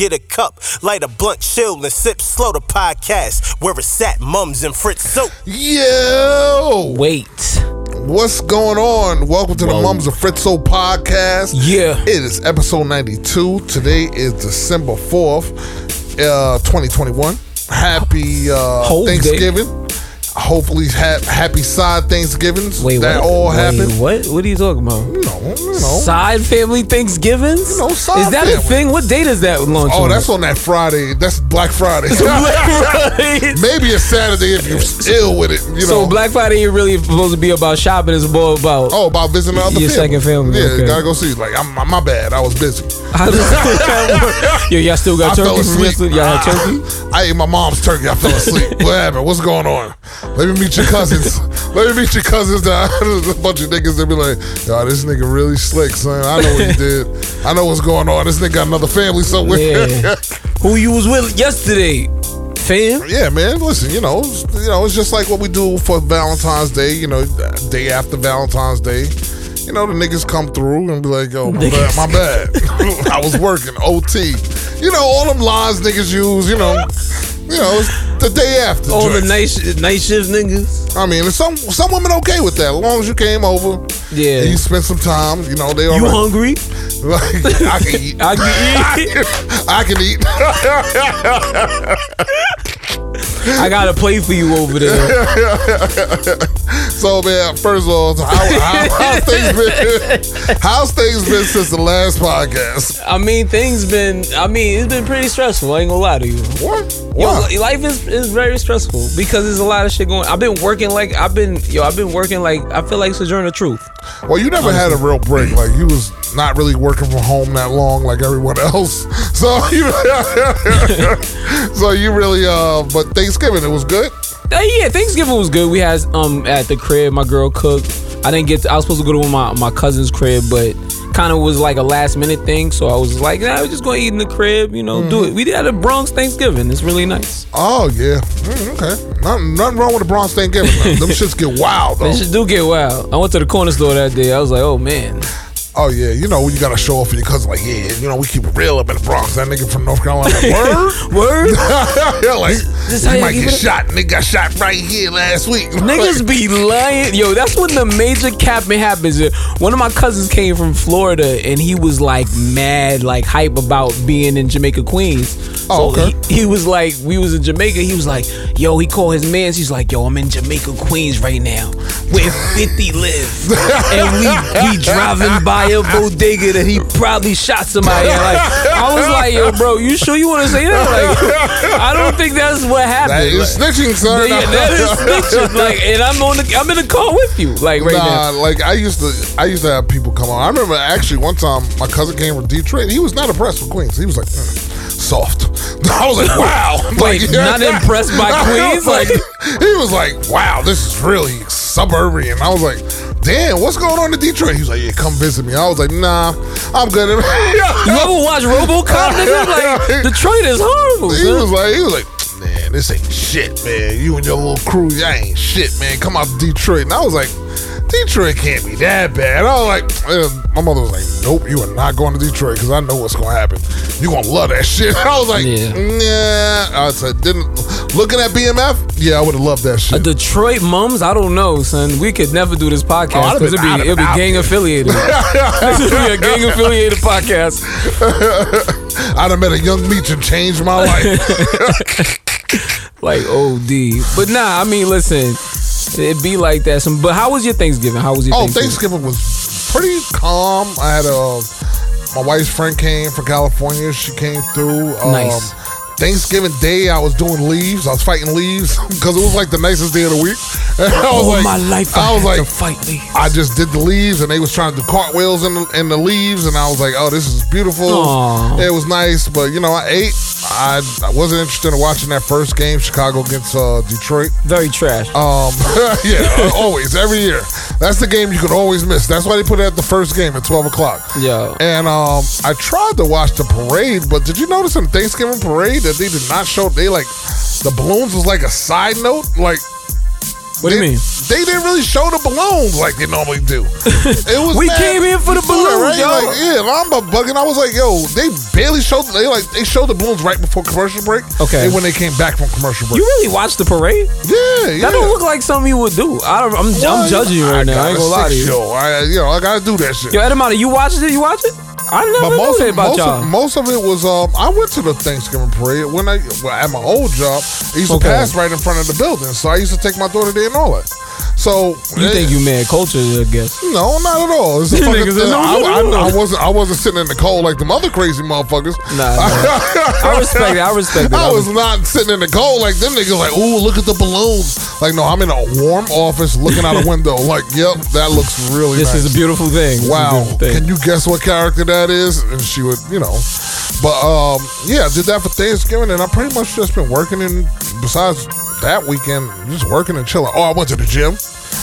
get a cup, light a blunt, chill, and sip slow the podcast where it's at, mums and Fritz soap. Yo, Wait. what's going on? Welcome to the Whoa. Mums of Fritzo podcast. Yeah. It is episode 92. Today is December 4th, uh, 2021. Happy uh, Whole day. Hopefully, ha- happy side Thanksgivings. Wait, that what? all Wait, happened. What? What are you talking about? You know, you know. Side family Thanksgivings? You know, side Is that a thing? What date is that launch? Oh, on? that's on that Friday. That's Black Friday. Right. Maybe it's Saturday if you're ill with it. You know. So Black Friday ain't really supposed to be about shopping. It's more about. Oh, about visiting the other Your family. second family, Yeah, okay. gotta go see. Like, I'm, my bad. I was busy. Yo, y'all still got I turkey from Y'all had turkey? I ate my mom's turkey. I fell asleep. what happened? What's going on? Let me meet your cousins. Let me meet your cousins. There's a bunch of niggas that be like, yo, this nigga really slick, son. I know what he did. I know what's going on. This nigga got another family somewhere. Yeah. Who you was with yesterday? Fam? Yeah, man. Listen, you know, you know, it's just like what we do for Valentine's Day. You know, day after Valentine's Day. You know, the niggas come through and be like, "Yo, my bad, my bad. I was working OT." You know, all them lines niggas use. You know, you know, it's the day after. All the night, sh- night shift niggas? I mean, some some women okay with that, as long as you came over. Yeah. and you spent some time. You know, they all You right. hungry? Like, I can eat. I can eat. I can eat. I got a play for you over there. So man, first of all, how, how, how's things been? How's things been since the last podcast? I mean, things been. I mean, it's been pretty stressful. I ain't gonna lie to you. What? Yo, Why? li- life is, is very stressful because there's a lot of shit going. I've been working like I've been yo. I've been working like I feel like Sojourner Truth. Well, you never had a real break. Like you was not really working from home that long, like everyone else. So you, so you really. Uh, but Thanksgiving, it was good. Uh, yeah, Thanksgiving was good. We had um at the crib. My girl cooked. I didn't get. To, I was supposed to go to my my cousin's crib, but kind of was like a last minute thing. So I was like, nah, we're just gonna eat in the crib. You know, do it. We did at a Bronx Thanksgiving. It's really nice. Oh yeah, Mm, okay. Nothing, nothing wrong with the Bronx Thanksgiving. Them shits get wild though. They do get wild. I went to the corner store that day. I was like, oh man. Oh yeah, you know when you gotta show off for your cousin. Like yeah, you know we keep it real up in the Bronx. That nigga from North Carolina. Word. Word. yeah, like this you might get shot. Nigga got shot right here last week. Niggas be lying. Yo, that's when the major capping happens. One of my cousins came from Florida and he was like mad, like hype about being in Jamaica, Queens. Oh, So okay. he, he was like, we was in Jamaica. He was like, yo, he called his mans. He's like, yo, I'm in Jamaica, Queens right now, where 50 live. and we we driving by a bodega that he probably shot somebody at. Like, I was like, yo, bro, you sure you want to say that? Like, I don't think that's what happened. that is Like- snitching, son. yeah, that is snitching. Like, and I'm on the, I'm in the car with you, like right nah, now. like I used to, I used to have people come on. I remember actually one time my cousin came from Detroit. He was not impressed with Queens. He was like, "Mm, soft. I was like, wow. Wait, not impressed by Queens? like, Like- he was like, wow, this is really suburban. I was like, damn, what's going on in Detroit? He was like, yeah, come visit me. I was like, nah, I'm good. You ever watch RoboCop? Nigga? Like, Detroit is horrible. He son. was like, he was like, man, this ain't shit, man. You and your little crew, y'all ain't shit, man. Come out to Detroit. And I was like, Detroit can't be that bad. I was like, uh, my mother was like, nope, you are not going to Detroit because I know what's going to happen. You're going to love that shit. I was like, Yeah. nah. I said, didn't, looking at BMF, yeah, I would have loved that A shit. Detroit mums, I don't know, son. We could never do this Oh, podcast because I'd it'd be, it'd be gang affiliated. would be a gang affiliated podcast. I'd have met a young Meech and changed my life. Like OD. But nah, I mean, listen, it be like that. Some, but how was your Thanksgiving? How was your Oh, Thanksgiving? Thanksgiving was pretty calm. I had a my wife's friend came from California. She came through. Um, Nice. Thanksgiving Day, I was doing leaves. I was fighting leaves because it was like the nicest day of the week. And I was All like, my life, I, I was like, to fight leaves. I just did the leaves, and they was trying to do cartwheels in the, in the leaves, and I was like, "Oh, this is beautiful." Aw. It was nice, but you know, I ate. I, I wasn't interested in watching that first game, Chicago against uh, Detroit. Very trash. Um, yeah, always, every year. That's the game you could always miss. That's why they put it at the first game at twelve o'clock. Yeah. And um, I tried to watch the parade, but did you notice in the Thanksgiving parade that they did not show? They like the balloons was like a side note. Like What do you mean? They didn't really show the balloons like they normally do. It was We mad- came here for the You saw that, balloons, yo. Like, yeah, I'm a bugging. I was like, yo, they barely showed. They like they showed the balloons right before commercial break. Okay. and when they came back from commercial break. You really watched the parade? yeah, yeah. That don't look like something you would do. I don't, I'm, Well, I'm judging you right now. I ain't gonna lie to you. Yo, I, you know, I gotta do that shit. Yo, Edamata, you watched it? You watch it? I But never knew most that of, about most, y'all. of, most of it was um I went to the Thanksgiving parade when I well, at my old job. I used to pass right in front of the building, so I used to take my daughter there and all that. So you eh, think you mad culture, I guess. No, not at all. It's a fucking are- no, I, no. I, I wasn't. I wasn't sitting in the cold like them other crazy motherfuckers. Nah, nah. I respect it. I respect it. I was not sitting in the cold like them niggas. Like, ooh, look at the balloons. Like, no, I'm in a warm office looking out a window. Like, yep, that looks really. This nice. is a beautiful thing. This is a Wow, beautiful thing. can you guess what character that is? And she would, you know. But um, yeah, did that for Thanksgiving, and I pretty much just been working. And besides that weekend, just working and chilling. Oh, I went to the gym.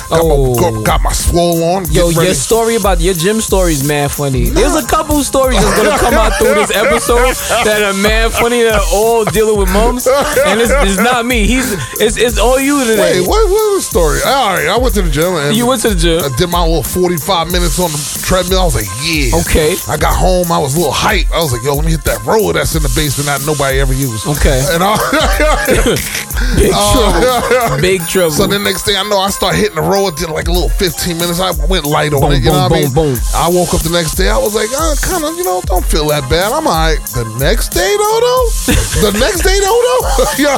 Got, Oh. my, got, got my swole on. Yo, your story about your gym story is mad funny. There's a couple stories that's gonna come out through this episode that are mad funny that are all dealing with mums, and it's, it's not me. He's it's it's all you today. Wait, what was the story? All right, I went to the gym and You went to the gym. I did my little 45 minutes on the treadmill. I was like, yeah. Okay. I got home. I was a little hype. I was like, yo, let me hit that roller that's in the basement that nobody ever used. Okay. And I, Big Oh. trouble. Big trouble. so the next thing I know, I start hitting the roller. Did like a little 15 minutes. I went light on Boom, it. You know boom, what I mean? boom, boom. I woke up the next day. I was like, uh, kind of, you know, don't feel that bad. I'm all right. The next day, though, though, the next day, though, though, yo,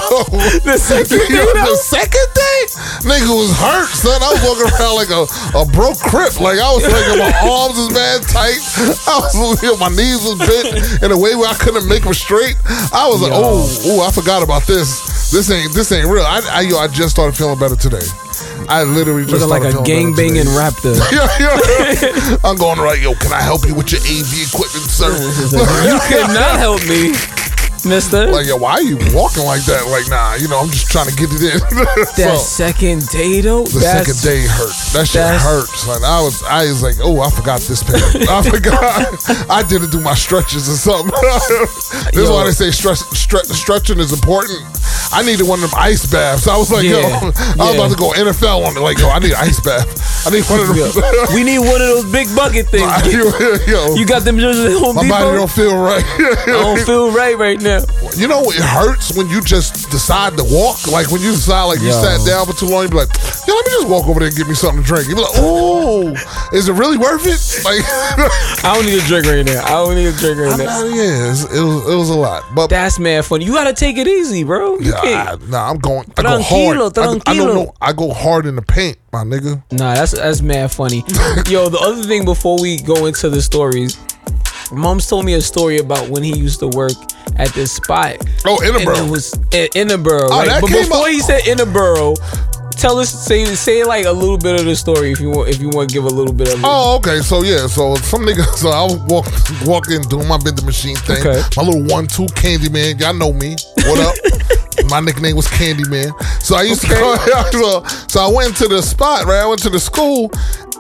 The second day, Yo, the second day, nigga was hurt, son. I was walking around like a, a broke crip. Like I was like my arms was mad tight. I was, you know, my knees was bent in a way where I couldn't make them straight. I was like, oh, oh, I forgot about this. This ain't this ain't real. I, I, yo, I just started feeling better today. I literally just Looking like a gang banging raptor. Yeah, yeah. I'm going right, yo. Can I help you with your AV equipment, sir? you cannot help me, Mister. Like, yo, why are you walking like that? Like, nah, you know, I'm just trying to get it in. that So, second day though. the second day hurt. That shit hurts. Like, I was, I was like, oh, I forgot this pain. I forgot. I didn't do my stretches or something. this is why they say stretch, stre- stretching is important. I needed one of them ice baths. I was like, yo, I was yeah. about to go NFL on it. Like, yo, I need an ice bath. I need one of them. Yo, we need one of those big bucket things. yo, You got them at Home my Depot. body don't feel right. I don't feel right right now. You know, it hurts when you just decide to walk. Like when you decide, like you Yo. sat down for too long, you be like, "Yo, let me just walk over there and give me something to drink." You be like, "Oh, is it really worth it?" Like, I don't need a drink right now. I don't need a drink right I'm now. not, yeah, it's- it was it was a lot, but That's mad funny. You gotta take it easy, bro. You yeah, I, can't. nah, I'm going. I go Tranquilo, hard. I, I don't tranquilo. know. I go hard in the paint, my nigga. Nah, that's that's mad funny. Yo, the other thing before we go into the stories, Mom's told me a story about when he used to work at this spot. Oh, And it was in Innaboro, Oh, right? that But came before up- he said Innaboro, tell us say say like a little bit of the story if you want if you want to give a little bit of it. Oh, okay. So yeah, so some nigga. So I was walk, in doing my vending machine thing. Okay. My little one-two Candyman. Y'all know me. What up? my nickname was Candyman. So I used Okay. to call. So, so I went to the spot. Right. I went to the school,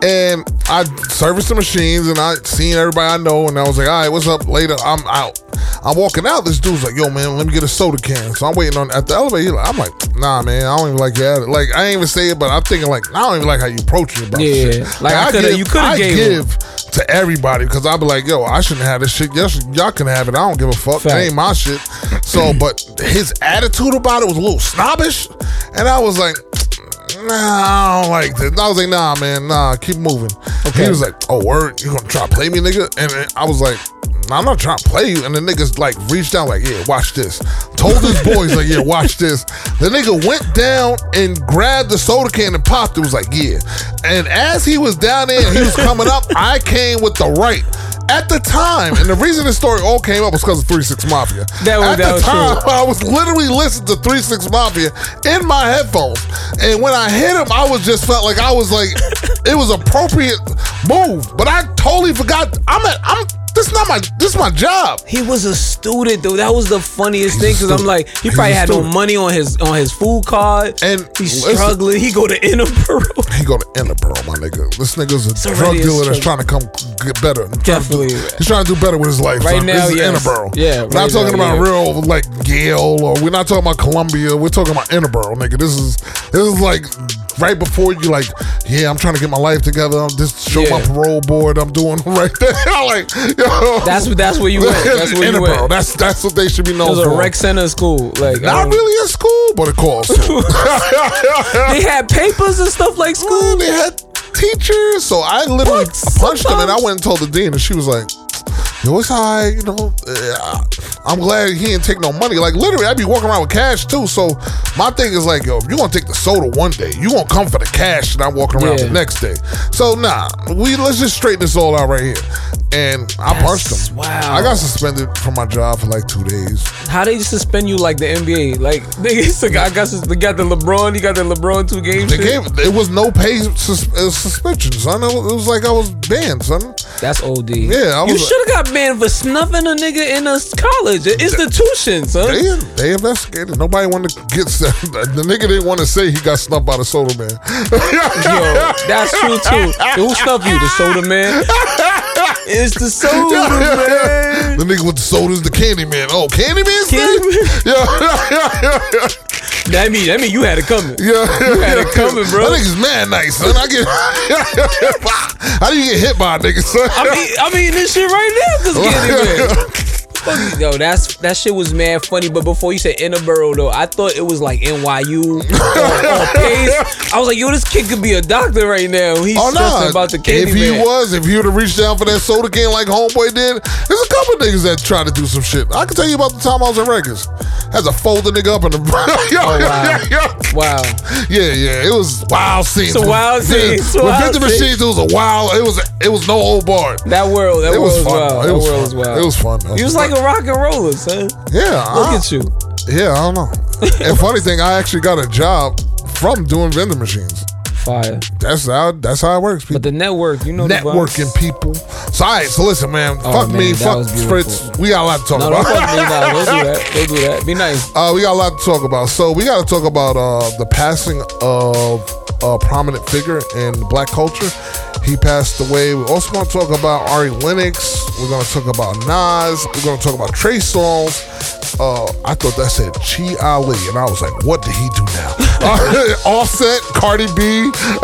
and I serviced the machines, and I seen everybody I know, and I was like, all right, what's up? Later, I'm out. I'm walking out. This dude's like, yo, man, let me get a soda can. So I'm waiting on at the elevator. Like- I'm like, nah, man, I don't even like your attitude. Like, I ain't even say it, but I'm thinking like, I don't even like how you approach me about Yeah, shit. like, I coulda- give- you coulda I gave him. to everybody because I'll be like, yo, I shouldn't have this shit. Yes, y'all can have it. I don't give a fuck. That Fact. ain't my shit. So, but his attitude about it was a little snobbish, and I was like. Nah, I don't like this. I was like, nah, man, nah, keep moving. Okay. He was like, oh, word, you gonna try to play me, nigga? And I was like, nah, I'm not trying to play you. And the niggas like reached down, like, yeah, watch this. Told his boys, like, yeah, watch this. The nigga went down and grabbed the soda can and popped it. Was like, yeah. And as he was down there and he was coming up, I came with the right. At the time, and the reason this story all came up was because of 3 6 Mafia. That was- At that the was time, true. I was literally listening to 3 6 Mafia in my headphones. And when I hit him, I was just felt like I was like, it was appropriate move. But I totally forgot. I'm at, I'm, this is not my, this my job. He was a student though. That was the funniest thing because I'm like, he probably had no money on his on his food card, And he's listen- struggling. He go to Innaboro. He go to Innabro, my nigga. This nigga's a drug dealer that's trying to come get better. He's trying to do- Definitely. he's trying to do better with his life. Right son. now, this is yes. Yeah, we're not talking now, about yeah. real like Yale or we're not talking about Columbia. We're talking about Innabro, nigga. This is this is like right before you like, yeah, I'm trying to get my life together. I'm just show my parole board. I'm doing right there. like, yo, That's that's where you went. That's where you went. That's that's what they should be It known was a rec center school. Like Not um, really a school, but a call. school. They had papers and stuff like Well, school. they had teachers. So I literally What? punched them and I went and told the dean, and she was like, Yo, it's high, you know. I'm glad he didn't take no money. Like literally, I'd be walking around with cash too. So my thing is like, yo, if you're gonna take the soda one day, you gonna come for the cash, and I'm walking around Yeah. the next day. So nah, we let's just straighten this all out right here. And I punched him. wow. I got suspended from my job for like two days. How they suspend you like the NBA? Like they, I got they got the LeBron. You got the LeBron two games. They gave it was no pay sus- uh, suspension, son. It was like I was banned, son. That's OD. Yeah, I you should have got banned for snuffing a nigga in a college an institution, son. They they investigated. Nobody wanted to get the nigga didn't want to say he got snuffed by the soda man. Yo, that's true too. Who snuffed you? The soda man. It's the soda man. The nigga with the sodas, the candy man. Oh, candy man Candyman? Yeah. yeah. That mean that mean you had it coming. yeah. You had it coming, bro. That nigga's mad nice, son. I get How do you get hit by a nigga, son? I mean, I mean this shit right now, cause Candyman. Fuck, Yo, that's that shit was mad funny. But before you said Innaborough though, I thought it was like NYU or, or Pace. I was like, yo, this kid could be a doctor right now. He's Oh stressing about the candy. if he was, if he would have reached down for that soda can like Homeboy did, there's a couple niggas that try to do some shit. I can tell you about the time I was in Rikers. Has a folder nigga up in the. yo, Oh, wow. yo, yo. Wow. Yeah, yeah, it was wild scenes. It's a wild scene. It's a With wild Victor scene. Machines, it was a wild. It was it was no old bar. That world, that It world was was, fun. wild. It that was world was wild. It was fun. Though. You was like a rock and roller, son. Yeah, Look I- at you. Yeah, I don't know. and funny thing, I actually got a job from doing vending machines. Fire. That's how that's how it works. People. But the network, you know Networking people. So all right, so listen, man. Oh, fuck man, me, fuck. Fritz. We got a lot to talk No, about. me. Don't do that. Don't do that. Be nice. Uh, we got a lot to talk about. So we got to talk about uh, the passing of a prominent figure in black culture. He passed away. We also want to talk about Ari Lennox. We're going to talk about Nas. We're going to talk about Trey Songz. Uh, I thought that said Chi Ali, and I was like, what did he do now? Offset, Cardi B.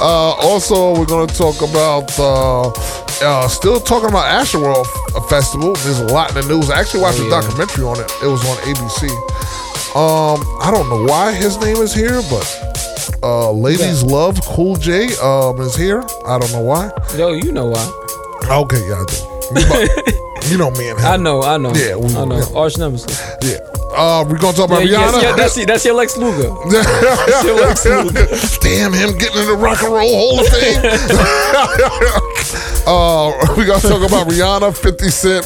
uh, also, we're going to talk about, uh, uh, still talking about Astroworld F- Festival. There's a lot in the news. I actually watched Oh, a documentary on it. It was on ABC. Um, I don't know why his name is here, but uh, Ladies Love Cool J um, is here. I don't know why. Yo, you know why. Okay, yeah, I do. You, know me and him. I know, I know. Yeah, we- I know. yeah. Arch nemesis. Yeah. Uh, we're gonna talk about Yeah, Rihanna. yeah, that's, that's your Lex Luger. your Lex Luger. Damn him getting in the Rock and Roll Hall of Fame. uh, we gonna talk about Rihanna, Fifty Cent.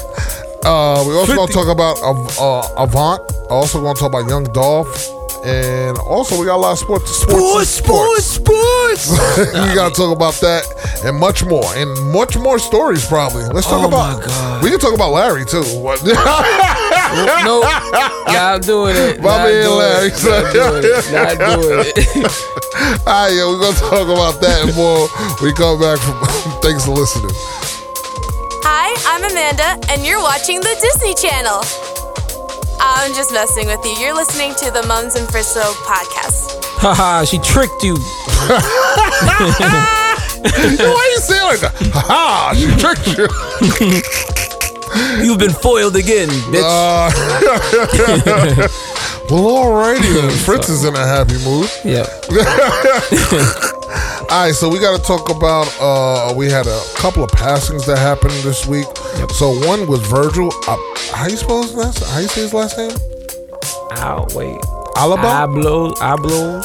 Uh, we also gonna talk about Av- uh, Avant. Also gonna talk about Young Dolph. And also, we got a lot of sports, sports, sports, sports. we gotta talk about that and much more, and much more stories probably. Let's talk Oh about. my God. We can talk about Larry too. What? no, not doing it. My not man doing Larry it. said- Not doing it. Not doing it. All right, yeah, we're gonna talk about that and more. We come back from. Thanks for listening. Hi, I'm Amanda, and you're watching the Disney Channel. I'm just messing with you. You're listening to the Mums and Frisso podcast. Haha, she tricked you. Why you say it like that? Ha ha! She tricked you. You've been foiled again, bitch. Uh, well, alrighty then. Fritz is in a happy mood. yeah. All right, so we got to talk about. Uh, we had a couple of passings that happened this week. Yep. So one was Virgil. Uh, how you spell his last? How you say his last name? Ow, wait. Alaba. Ablos, Ablos.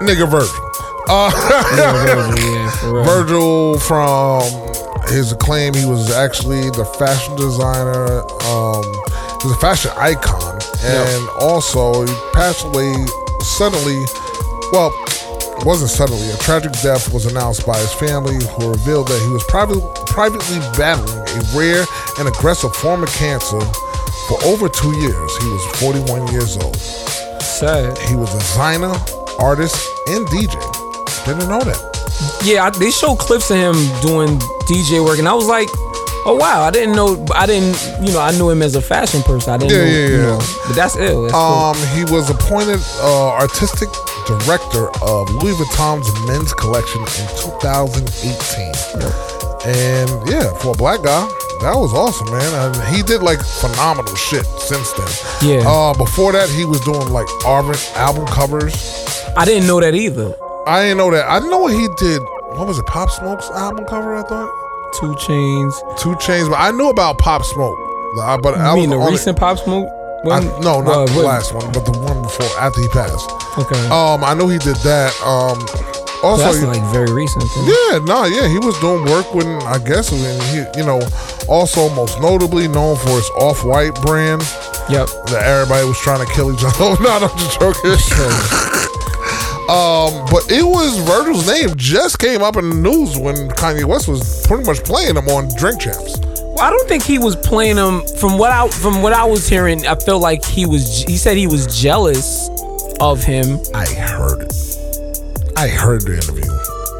Nigga Virgil. Uh, yeah, for real. Virgil from his acclaim, he was actually the fashion designer. Um, he was a fashion icon, and also he passed away suddenly. Well, it wasn't suddenly. A tragic death was announced by his family, who revealed that he was private, privately battling a rare and aggressive form of cancer for over two years. He was 41 years old. Sad. He was a designer, artist, and DJ. Didn't know that. Yeah, I, they show clips of him doing DJ work, and I was like, Oh wow, I didn't know. I didn't. You know, I knew him as a fashion person. I didn't Yeah, know. yeah, you yeah. know, but that's ill. That's cool. Um, he was appointed uh, artistic director of Louis Vuitton's men's collection in 2018. And yeah, for a black guy, that was awesome, man. And he did like phenomenal shit since then. Yeah. Uh, before that, he was doing like album album covers. I didn't know that either. I didn't know that. I know what he did. What was it? Pop Smoke's album cover. I thought 2 Chainz. 2 Chainz, but I knew about Pop Smoke. Uh, But I You was mean the only- recent Pop Smoke? I, no, not Well, the what- last one, but the one before after he passed. Okay. Um, I know he did that. Um, also, that's like very recent. yeah, no, yeah, he was doing work when I guess when he, you know, also most notably known for his off-white brand Yep. that everybody was trying to kill each other. no, I'm just joking. um, but it was Virgil's name just came up in the news when Kanye West was pretty much playing him on Drink Champs. Well, I don't think he was playing him. From what I from what I was hearing, I felt like he was. He said he was jealous of him. I heard it. I heard the interview.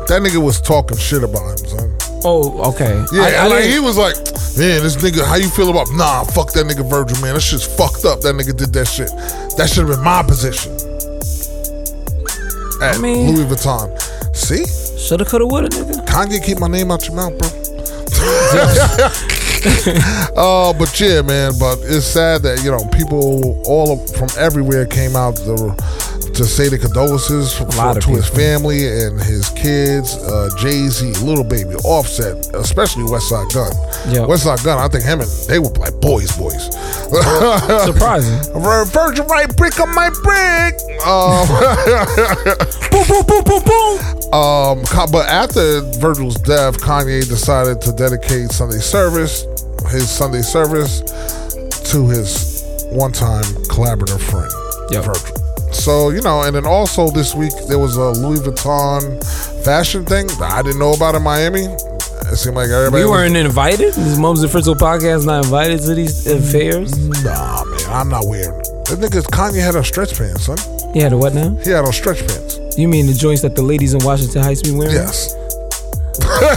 That nigga was talking shit about him, son. Oh, okay. Yeah, I, I like didn't- he was like, man, this nigga, how you feel about? Nah, fuck that nigga Virgil, man. That shit's fucked up. That nigga did that shit. That should have been my position. At I mean- Louis Vuitton. See, shoulda, coulda, woulda, nigga. Kanye, keep my name out your mouth, bro. uh, but yeah, man. But it's sad that you know people all of, from everywhere came out to, to say the condolences for, of to his family and his kids. Uh, Jay Z, Lil Baby, Offset, especially Westside Gunn. Yeah. Westside Gunn. I think him and they were like boys, boys. Surprising. Vir- Virgil right brick on my brick. Um, boom, boom, boom, boom, boom. Um, but after Virgil's death, Kanye decided to dedicate Sunday service, his Sunday service, to his one-time collaborator friend, Yep. Virgil. So you know, and then also this week there was a Louis Vuitton fashion thing that I didn't know about in Miami. It seemed like everybody We weren't invited. This Mums and Frizzle podcast not invited to these uh, affairs. Nah, man, I'm not wearing. That nigga Kanye had on stretch pants, son. Yeah, the what now? He had on stretch pants. You mean the joints that the ladies in Washington Heights be wearing? Yes.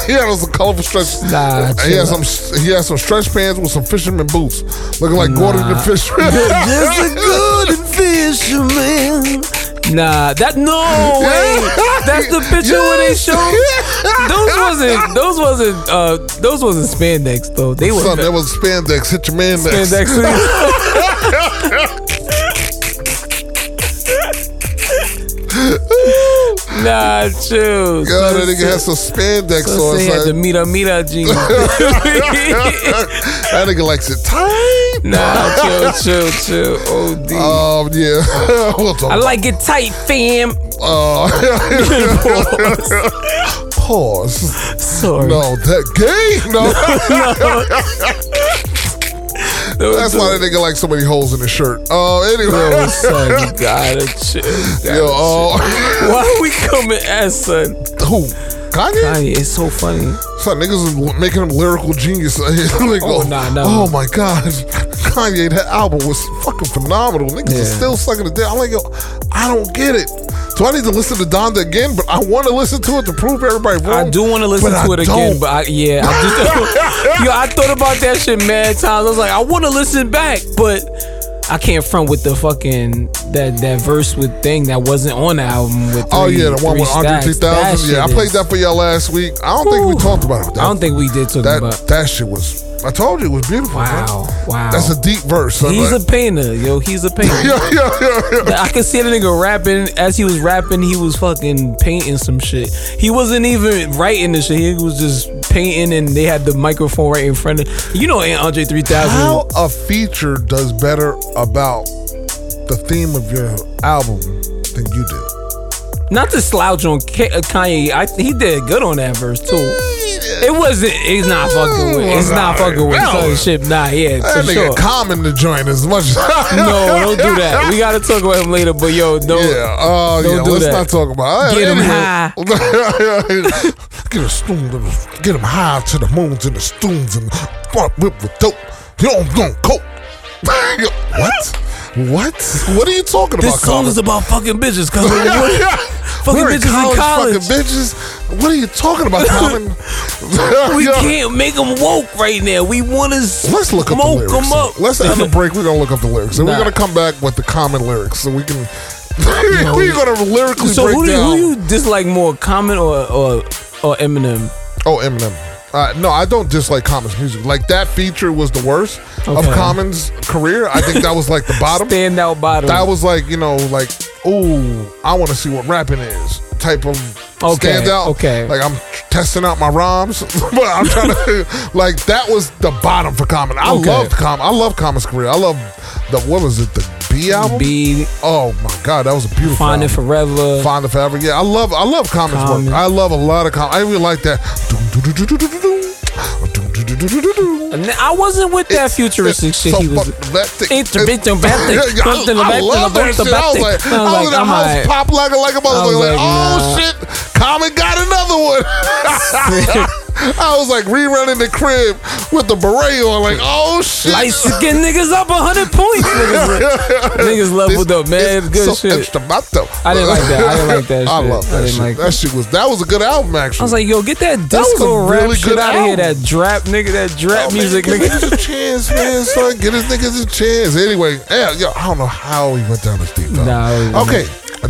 He had some colorful stretch. Nah, he had some. He had some stretch pants with some fisherman boots, looking like Gordon the fisherman. Just a good fisherman. Nah, that no way. That's the picture where they show. Those wasn't. Those wasn't. Uh, those wasn't spandex though. They were Son, that was spandex. Hit your man next. spandex. nah, chill. God, that nigga had some spandex So on. they had the mira mira jeans. that nigga likes it tight. nah, chill, chill, chill. OD. Um, yeah. we'll I like it tight, fam. Uh, pause. Sorry. No, that gay? No. That's why that nigga like so many holes in his shirt. Uh, anyway. Yo, son, you gotta chill. You gotta Yo, uh, chill. Why are we coming at son? who? Kanye? Kanye, it's so funny. Son, niggas is making him lyrical genius. like, oh, oh, nah, nah. Oh my god, Kanye, that album was fucking phenomenal. Niggas are Yeah. still sucking it down. I'm like, yo, I don't get it. So I need to listen to Donda again? But I want to listen to it to prove everybody wrong. I do want to listen to I it again, don't. but I, yeah, I just, yo, I thought about that shit mad times. I was like, I want to listen back, but I can't front with the fucking that that verse with thing that wasn't on the album with. Oh three- yeah, the one with Andre 3000. Yeah, I played that for y'all last week. I don't think we talked about it. I don't think we did talk that about. that shit was. I told you it was beautiful. Wow, man. wow. That's a deep verse. Son. He's Like- a painter, yo. He's a painter. yeah, yeah, yeah. I could see the nigga rapping. As he was rapping, he was fucking painting some shit. He wasn't even writing the shit. He was just painting, and they had the microphone right in front of. You know, Andre three thousand. How a feature does better about the theme of your album than you did. Not to slouch on K- uh, Kanye, I, he did good on that verse too. It wasn't. It's not fucking with. It's not fucking with some shit. Nah, yeah, for That nigga sure. common to join as much. No, don't do that. We gotta talk about him later. But yo, don't. Yeah, uh, Don't yeah. do let's that. not talk about. it. Get 'em Anyway. get a the- get him high to the moons and the stoons and fuck whip with dope. You don't don't cope. what? What? What are you talking This about? This song Common? is about fucking bitches. Cause fucking We're in bitches in college. Fucking bitches. What are you talking about, Common? We Yo, can't make them woke right now. We want to Let's look up the smoke lyrics. them up. Let's have a break. We're gonna look up the lyrics, and we're gonna come back with the common lyrics, so we can. we're gonna lyrically So break who do, you, down. who you dislike more, Common or or or Eminem? Oh, Eminem. Uh, no, I don't dislike Common's music. Like that feature was the worst of Common's career. I think that was like the bottom. Stand out bottom. That was like you know like ooh, I want to see what rapping is type of Okay, standout. okay. like I'm testing out my rhymes, but I'm trying to like that was the bottom for Common. I Okay. loved Common. I love Common's career. I love the what was it the B album? be Oh my god, that was a beautiful. Finding Forever. Find it forever. Yeah, I love I love Common. work. I love a lot of com. I really like that. I wasn't with that futuristic It's shit. so he was. fucking- that thing- It's a bit I, I love that shit. I was like. I was was in like, the house pop like a like a motherfucker. Like, like, oh shit, Common got another one. I was like rerunning the crib with the beret on. Like, oh shit. Light skin niggas up hundred points. Niggas, niggas leveled up, man. Good so shit. Extravato. I didn't like that. I didn't like that I shit. love I that didn't shit. like that that. shit was that was a good album actually. I was like, yo, get that disco a rap really shit good out of here. That drap nigga, that drap Oh, music give nigga. niggas a chance, man. Son, get his niggas a chance. Anyway, yeah, yo, I don't know how he went down this deep. though. Nah, okay,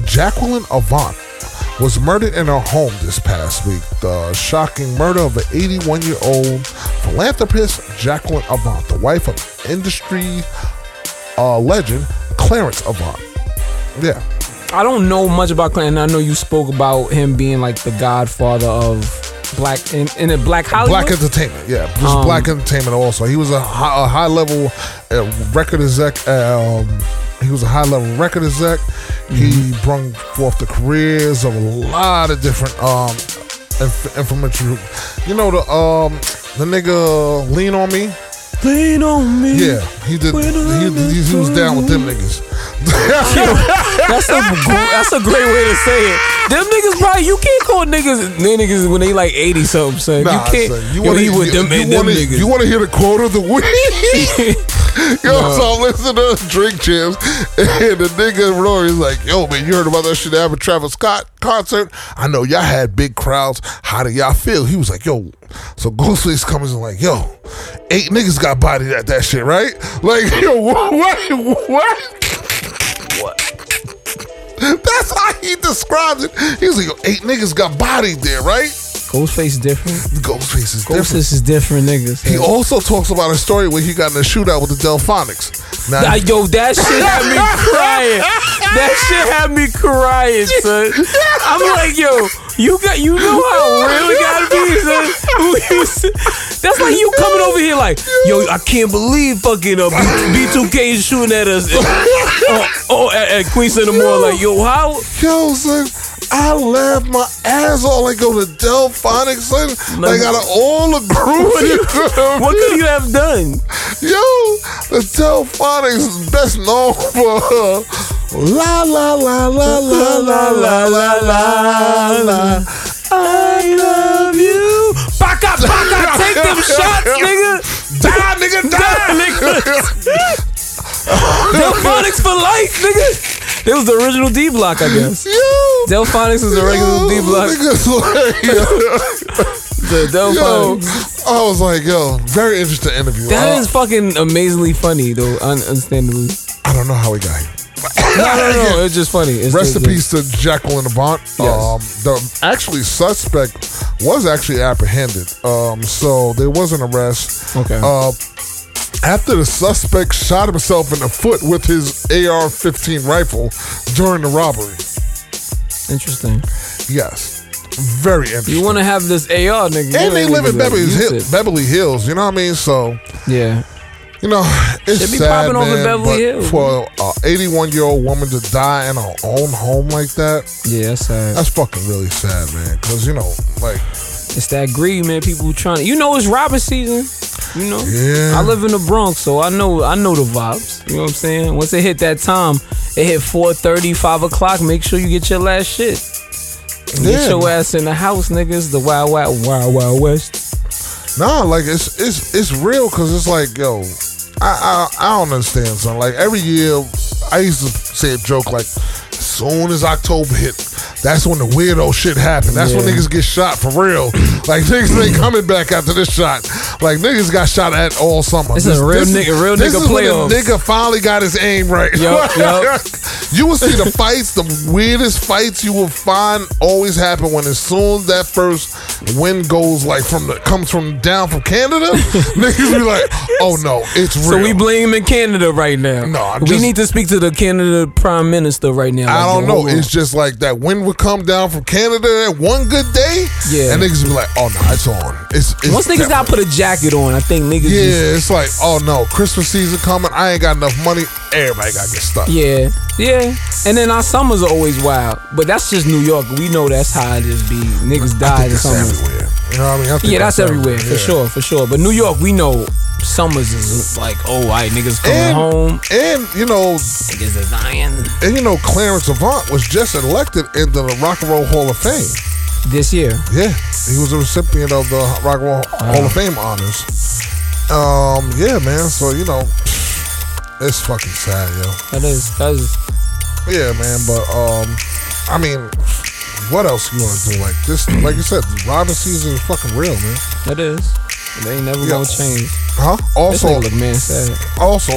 Jacqueline Avant was murdered in her home this past week. The shocking murder of an 81 year old philanthropist, Jacqueline Avant, the wife of industry uh, legend Clarence Avant. Yeah. I don't know much about Clinton. I know you spoke about him being like the godfather of black in, in a black Hollywood. Black entertainment, yeah, just Um, black entertainment. Also, he was a high, a high level uh, record exec. Um, he was a high level record exec. He Mm-hmm. brung forth the careers of a lot of different um, inf- influential. You know the um, the nigga lean on me. Lean on me. Yeah, he did. He, he, he was down with them niggas. That's a that's a great way to say it. Them niggas probably you can't call niggas niggas when they like eighty something. Son. Nah, you can't. son, you wanna, with them, you wanna, niggas. You want to hear the quote of the week? yo, so I'm listening to Drink Champs, and the nigga Rory's like, "Yo, man, you heard about that shit that happened Travis Scott concert? I know y'all had big crowds. How did y'all feel?" He was like, "Yo." So Ghostface comes and like, "Yo, eight niggas got bodied at that shit, right? Like, yo, what? What? That's how he describes it. He's like, eight niggas got bodied there, right? Ghostface different. Ghostface is different. Ghostface is different niggas. He also talks about a story where he got in a shootout with the Delfonics. Now, Nah, yo, that shit had me crying. That shit had me crying, son. I'm like, yo, you got, you know how real it gotta be, son. Who you s- That's like you coming over here like, yo, I can't believe fucking uh, B- B2K is shooting at us. oh, oh, at, at Queen Center Mall. Like, yo, how? yo, son, I laughed my ass off. Like, go to Delfonics, son. Like, out of all the groups, What could you have done? yo, the Delfonics is best known for uh, la la la la la la la la la la. I love you. Baka, baka, take them shots, nigga. Die, nigga, die, nigga. Delfonics for life, nigga. It was the original D block, I guess. Yo. Delfonics was the regular D block. The Delfonics. I was like, yo, very interesting interview. That Uh, is fucking amazingly funny, though. Un- understandably. I don't know how we got here. No, no, no. It's just funny. It's Rest in peace to Jacqueline Avant. Um, the actually suspect was actually apprehended. Um, so there was an arrest. Okay. Uh, after the suspect shot himself in the foot with his AR-15 rifle during the robbery. Interesting. Yes, very interesting. You want to have this AR, nigga? you and they live in Beverly, Hill. Beverly Hills. You know what I mean? So Yeah. you know, it's be sad, popping man, Beverly but Hills. For a 81 year old woman to die in her own home like that, Yeah, that's sad. that's fucking really sad, man. Because you know, like, It's that greed, man. People trying to, you know, it's robbing season. You know, Yeah. I live in the Bronx, so I know, I know the vibes. You know what I'm saying? Once it hit that time, it hit 4:30, 5 o'clock. Make sure you get your last shit. Yeah. Get your ass in the house, niggas. The wild, wild, wild, wild west. nah, like it's it's it's real. Because it's like, yo, I, I I don't understand, son. Like every year, I used to say a joke like, soon as October hit, That's when the weirdo shit happen. That's when niggas get shot for real. Like niggas ain't coming back after this shot. Like niggas got shot at all summer. This is a real nigga- real this nigga is when nigga finally got his aim right. Yup, yup. you will see the fights, the weirdest fights you will find always happen when as soon as that first wind goes like from the comes from down from Canada, niggas be like, oh no, it's real. So we blaming Canada right now. No, I'm we just- need to speak to the Canada Prime Minister right now. I Like, don't know. It's just like that wind would come down from Canada that one good day. Yeah. And niggas be like, oh no, it's on. It's, it's once niggas got put a jacket on, I think niggas. Yeah, Just, it's like, oh no, Christmas season coming. I ain't got enough money. Everybody got to get stuck. yeah, yeah. And then our summers are always wild, but that's just New York. We know that's how it just be. Niggas I die in it's summers. everywhere. You know what I mean? I Yeah, that's everywhere for yeah. sure, for sure. But New York, we know summers is like, oh, white niggas coming And, home, and you know, niggas is dying. and you know, Clarence Avant was just elected into the Rock and Roll Hall of Fame. This year, Yeah, he was a recipient of the Rock and Roll Hall of Fame honors. Um, yeah, man. So you know, it's fucking sad, yo. that is that is Yeah, man. But um, I mean, what else you want to do? Like this, like you said, the Robin season is fucking real, man. that is. It ain't never Yeah. gonna change. Huh? This Also, nigga look man sad. also,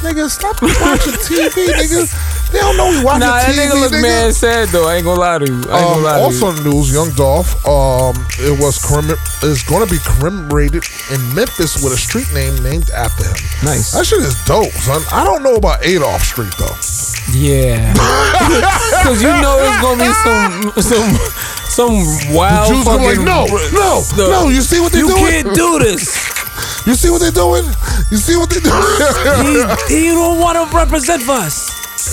nigga, stop watching TV, nigga. They don't know we watching Nah, that TV, nigga look man sad though. I ain't gonna lie to you. I ain't gonna Um, lie to also you. in news, Young Dolph, um, it was commem- is going to be commemorated in Memphis with a street name named after him. Nice. That shit is dope, son. I don't know about Adolf Street though. Yeah. Cause you know it's gonna be some some some wild Jews gonna fucking like, no, no, no. You see what they're You doing? can't do this. You see what they're doing? You see what they're doing? he, he don't want to represent for us.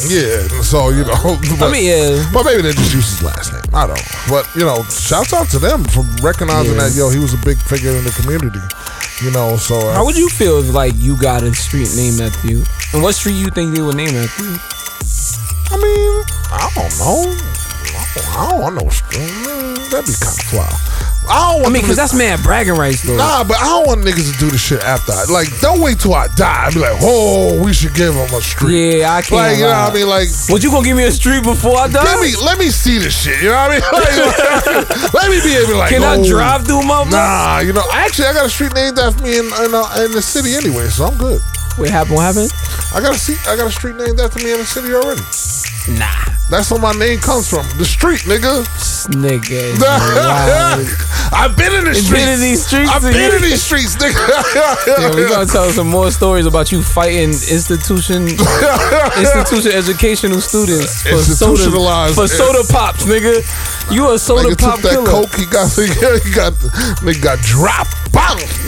yeah. So you know, but, I mean, yeah. but maybe they just use his last name. I don't know. But you know, shouts out to them for recognizing Yeah. that yo, he was a big figure in the community. You know, so uh, How would you feel if like you got a street named after you? And what street you think they would name after you? I mean, I don't know. I don't, I don't want no. mm, That'd be kind of fly. I don't want. I mean, cause that's mad bragging rights though. Nah, but I don't want niggas to do the shit after. I, like, don't wait till I die. I'd be like, oh, we should give him a street. Yeah, I can't Like, you know lie. what I mean? Like, What you gonna give me a street before I die? Let me let me see this shit. You know what I mean? Like, let me be able to like. Can I oh, drive through my? Nah, you know. Actually, I got a street named after me in in, uh, in the city anyway, so I'm good. What happened? What happened? I got a seat. I got a street named after me in the city already. Nah, That's where my name comes from. The street, nigga. nigga. I've been in the Been in these streets, I've been in these streets, nigga. Yeah, we gonna tell some more stories about you fighting institution, institution educational students for soda, for soda pops, nigga. You a soda Nigga pop took that killer. coke. He got. He got. Nigga got dropped.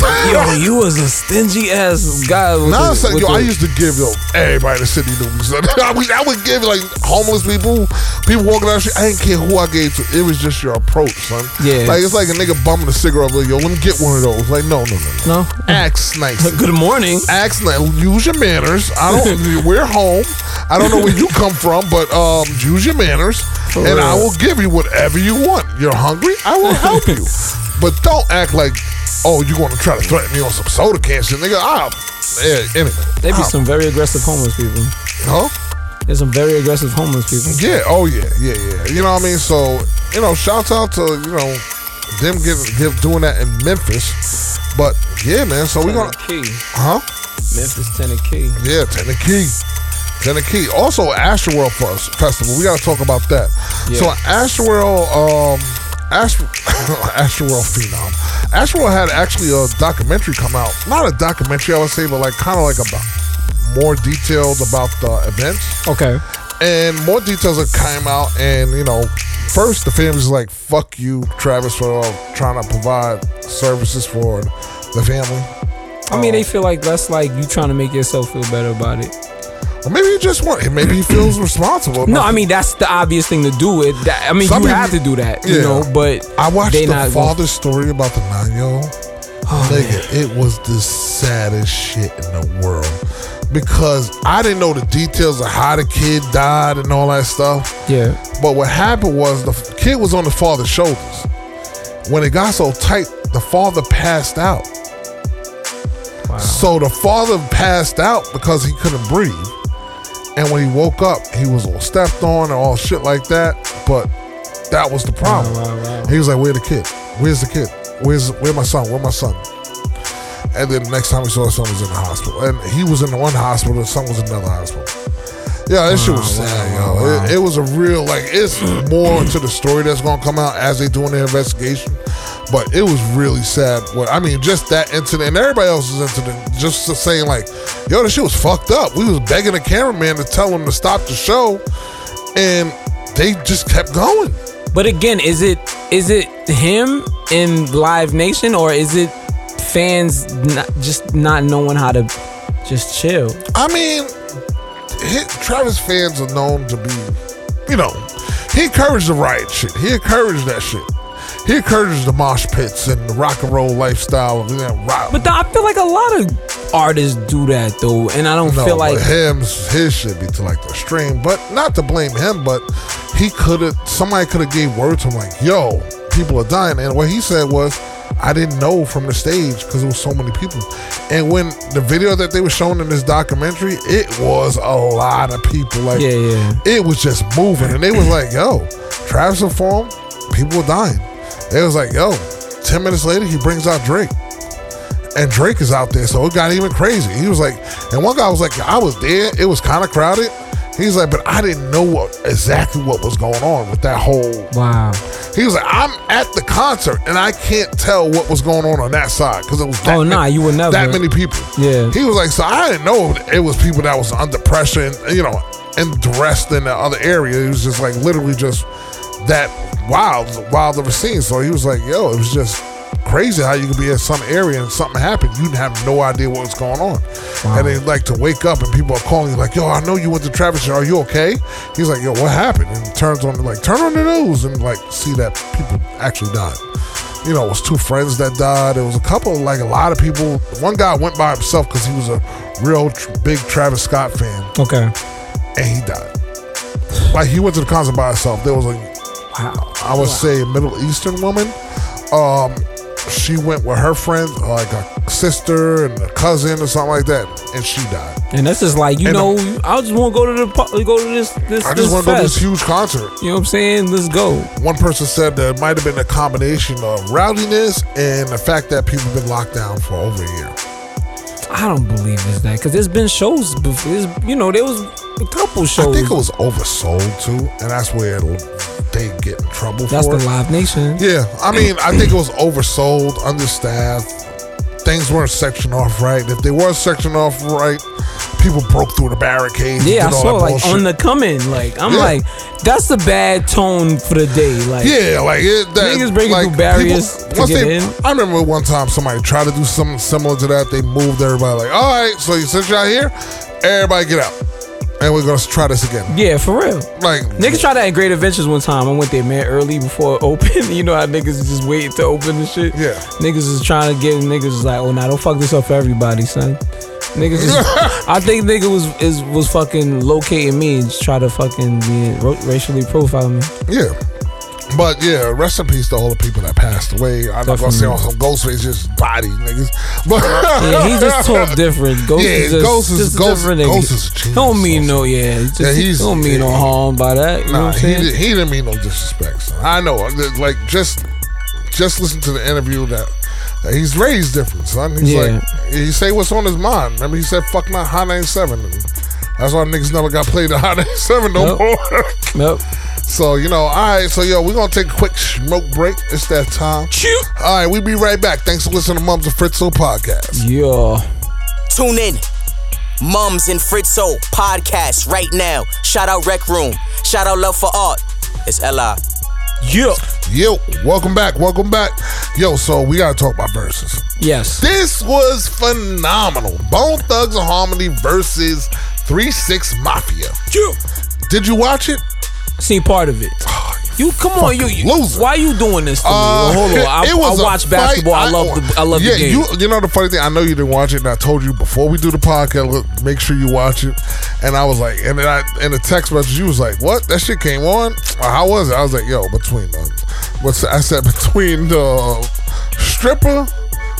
Yo, you was a stingy ass guy. With Nah, the, with yo, the- I used to give yo everybody in the city. Son. I, would, I would give like homeless people, people walking down the street. I didn't care who I gave to. It was just your approach, son. Yeah. like it's like a nigga bumming a cigarette. Like, yo, let me get one of those. Like, no, no, no, no. no. Ask nice. Good morning. Ask nice. Use your manners. I don't. we're home. I don't know where you come from, but um, use your manners, For and I will give you whatever you want. You're hungry. I will help you, but don't act like. Oh, you going to try to threaten me on some soda can shit, nigga? Ah, yeah, anyway. They be Ah, some very aggressive homeless people. Huh? There's some very aggressive homeless people. Yeah. Oh yeah. Yeah. Yeah. You know what I mean? So you know, shouts out to you know them getting give doing that in Memphis. But yeah, man. So we're gonna, Key. huh? Memphis Tennessee. Yeah, Tennessee. Tennessee. Also, Astroworld Fest- Festival. We got to talk about that. Yeah. So, Astroworld, um, Astro, Astroworld Phenom. Astroworld had actually a documentary come out. Not a documentary, I would say, but like kind of like about more details about the events. Okay. and more details have came out and you know first the family's like fuck you travis for uh, trying to provide services for the family I mean, they feel like that's like you trying to make yourself feel better about it. Or maybe he just want it maybe he feels responsible No. I mean that's the obvious thing to do. It. That, I mean, Some you people- have to do that, you Yeah. know. But i watched they the not father's story about the nine-year-old Oh, nigga it was the saddest shit in the world because i didn't know the details of how the kid died and all that stuff Yeah. But what happened was the f- kid was on the father's shoulders. When it got so tight, the father passed out. Wow. So the father passed out because he couldn't breathe. And when he woke up, he was all stepped on and all shit like that. But That was the problem. Wow, wow, wow. He was like, "Where the kid? Where's the kid? Where's where my son? Where my son?" And then the next time we saw his son was in the hospital, and he was in one hospital, the son was in another hospital. Yeah, that shit was sad, yo. It, it was a real like. It's more to the story that's gonna come out as they doing their investigation, but it was really sad. What I mean, just that incident and everybody else's incident, just saying like, yo, this shit was fucked up. We was begging the cameraman to tell him to stop the show, and they just kept going. But again, is it is it him in Live Nation or is it fans not, just not knowing how to just chill? I mean, Travis fans are known to be, you know, he encouraged the riot shit. He encouraged that shit. He encouraged the mosh pits and the rock and roll lifestyle of know, rock. But th- I feel like a lot of artists do that though, and I don't no, feel like him, his shit be to like the extreme. But not to blame him, but he could have. Somebody could have gave word to him like, "Yo, people are dying," and what he said was. I didn't know from the stage because there was so many people. And when the video that they were showing in this documentary, it was a lot of people. Like Yeah, yeah. it was just moving. And they was like, yo, Travis informed, people were dying. It was like, yo, 10 minutes later, he brings out Drake. And Drake is out there, so it got even crazy. He was like, and one guy was like, I was there, it was kind of crowded. He's like, but I didn't know what, exactly what was going on with that whole wow. he was like, I'm at the concert and I can't tell what was going on on that side because it was that Oh, nah, you would never. that many people. Yeah. he was like, so I didn't know it was people that was under pressure and you know and dressed in the other area. It was just like literally just that wild, wild of a scene. So he was like, yo, it was just crazy how you could be at some area and something happened. You'd have no idea what was going on. And then like to wake up and people are calling you like, yo, I know you went to Travis. Are you okay? He's like, yo, what happened? And turns on like, turn on the news and like see that people actually died. You know, it was two friends that died. It was a couple, like a lot of people. One guy went by himself because he was a real tr- big Travis Scott fan, Okay. and he died. Like he went to the concert by himself. There was a Wow. I would say a Middle Eastern woman. Um, she went with her friend, like a sister and a cousin or something like that, and she died. And that's just like you And, know, I just want to go to the go to this this I this just want to go to this huge concert. You know what I'm saying? Let's go. One person said that it might have been a combination of rowdiness and the fact that people have been locked down for over a year. I don't believe it's that because there's been shows before. There's, you know, there was a couple shows. I think it was oversold too, and that's where it'll, they get in trouble That's for the it. Live Nation. Yeah, I mean, I think it was oversold, understaffed. Things weren't sectioned off right. If they were sectioned off right, people broke through the barricades. Yeah, I saw like bullshit. on the coming. Like I'm Yeah. like, that's a bad tone for the day. Like Yeah, like it, that, Niggas breaking like, through barriers to once get they- in. I remember one time somebody tried to do something similar to that. They moved everybody like, all right, so you since you're out here, everybody get out, and we're gonna try this again. yeah, for real. Like Niggas tried that at Great Adventures one time. I went there man early before it opened. You know how niggas just waiting to open and shit. Yeah. Niggas is trying to get niggas is like, oh nah, don't fuck this up for everybody, son. Niggas is, I think nigga was is was fucking locating me and just try to fucking be racially profile me. Yeah. But yeah, rest in peace to all the people that passed away. I'm not gonna say on some Ghostface just body niggas, but Yeah, he just talk different. Ghost Yeah, is just, Ghost is- just a Ghost- different. Ghost is a genius Don't mean no, yeah. He Just, Yeah, he's- he don't mean no harm by that. You know Nah, what he, did, he didn't mean no disrespect. Son. I know. Like just just listen to the interview that, that he's raised different, son. He's Yeah. like he say what's on his mind. Remember he said fuck not Hot 97 and that's why niggas never got played at Hot 97 no Nope. more. Nope. So, you know, all right, so yo, we're gonna take a quick smoke break. It's that time. Shoot. All right, we be right back. Thanks for listening to Mums and Fritzo podcast. Yeah. Tune in. Mums and Fritzo podcast right now. Shout out Rec Room. Shout out Love for Art. It's Ella. Yeah. Yo, welcome back, welcome back. Yo, so we gotta talk about verses. Yes. This was phenomenal. Bone Thugs and Harmony versus 3 6 Mafia. Yeah. Did you watch it? Seen part of it. You come on, you, you loser. Why you doing this to me? Uh, Hold on, I, it was I watch basketball. I, love the I love yeah, the game. You, you know the funny thing, I know you didn't watch it, and I told you before we do the podcast, look, make sure you watch it. And I was like, and then I in the text message, you was like, "What? That shit came on? Uh, How was it?" I was like, "Yo, between the, what's I said between the stripper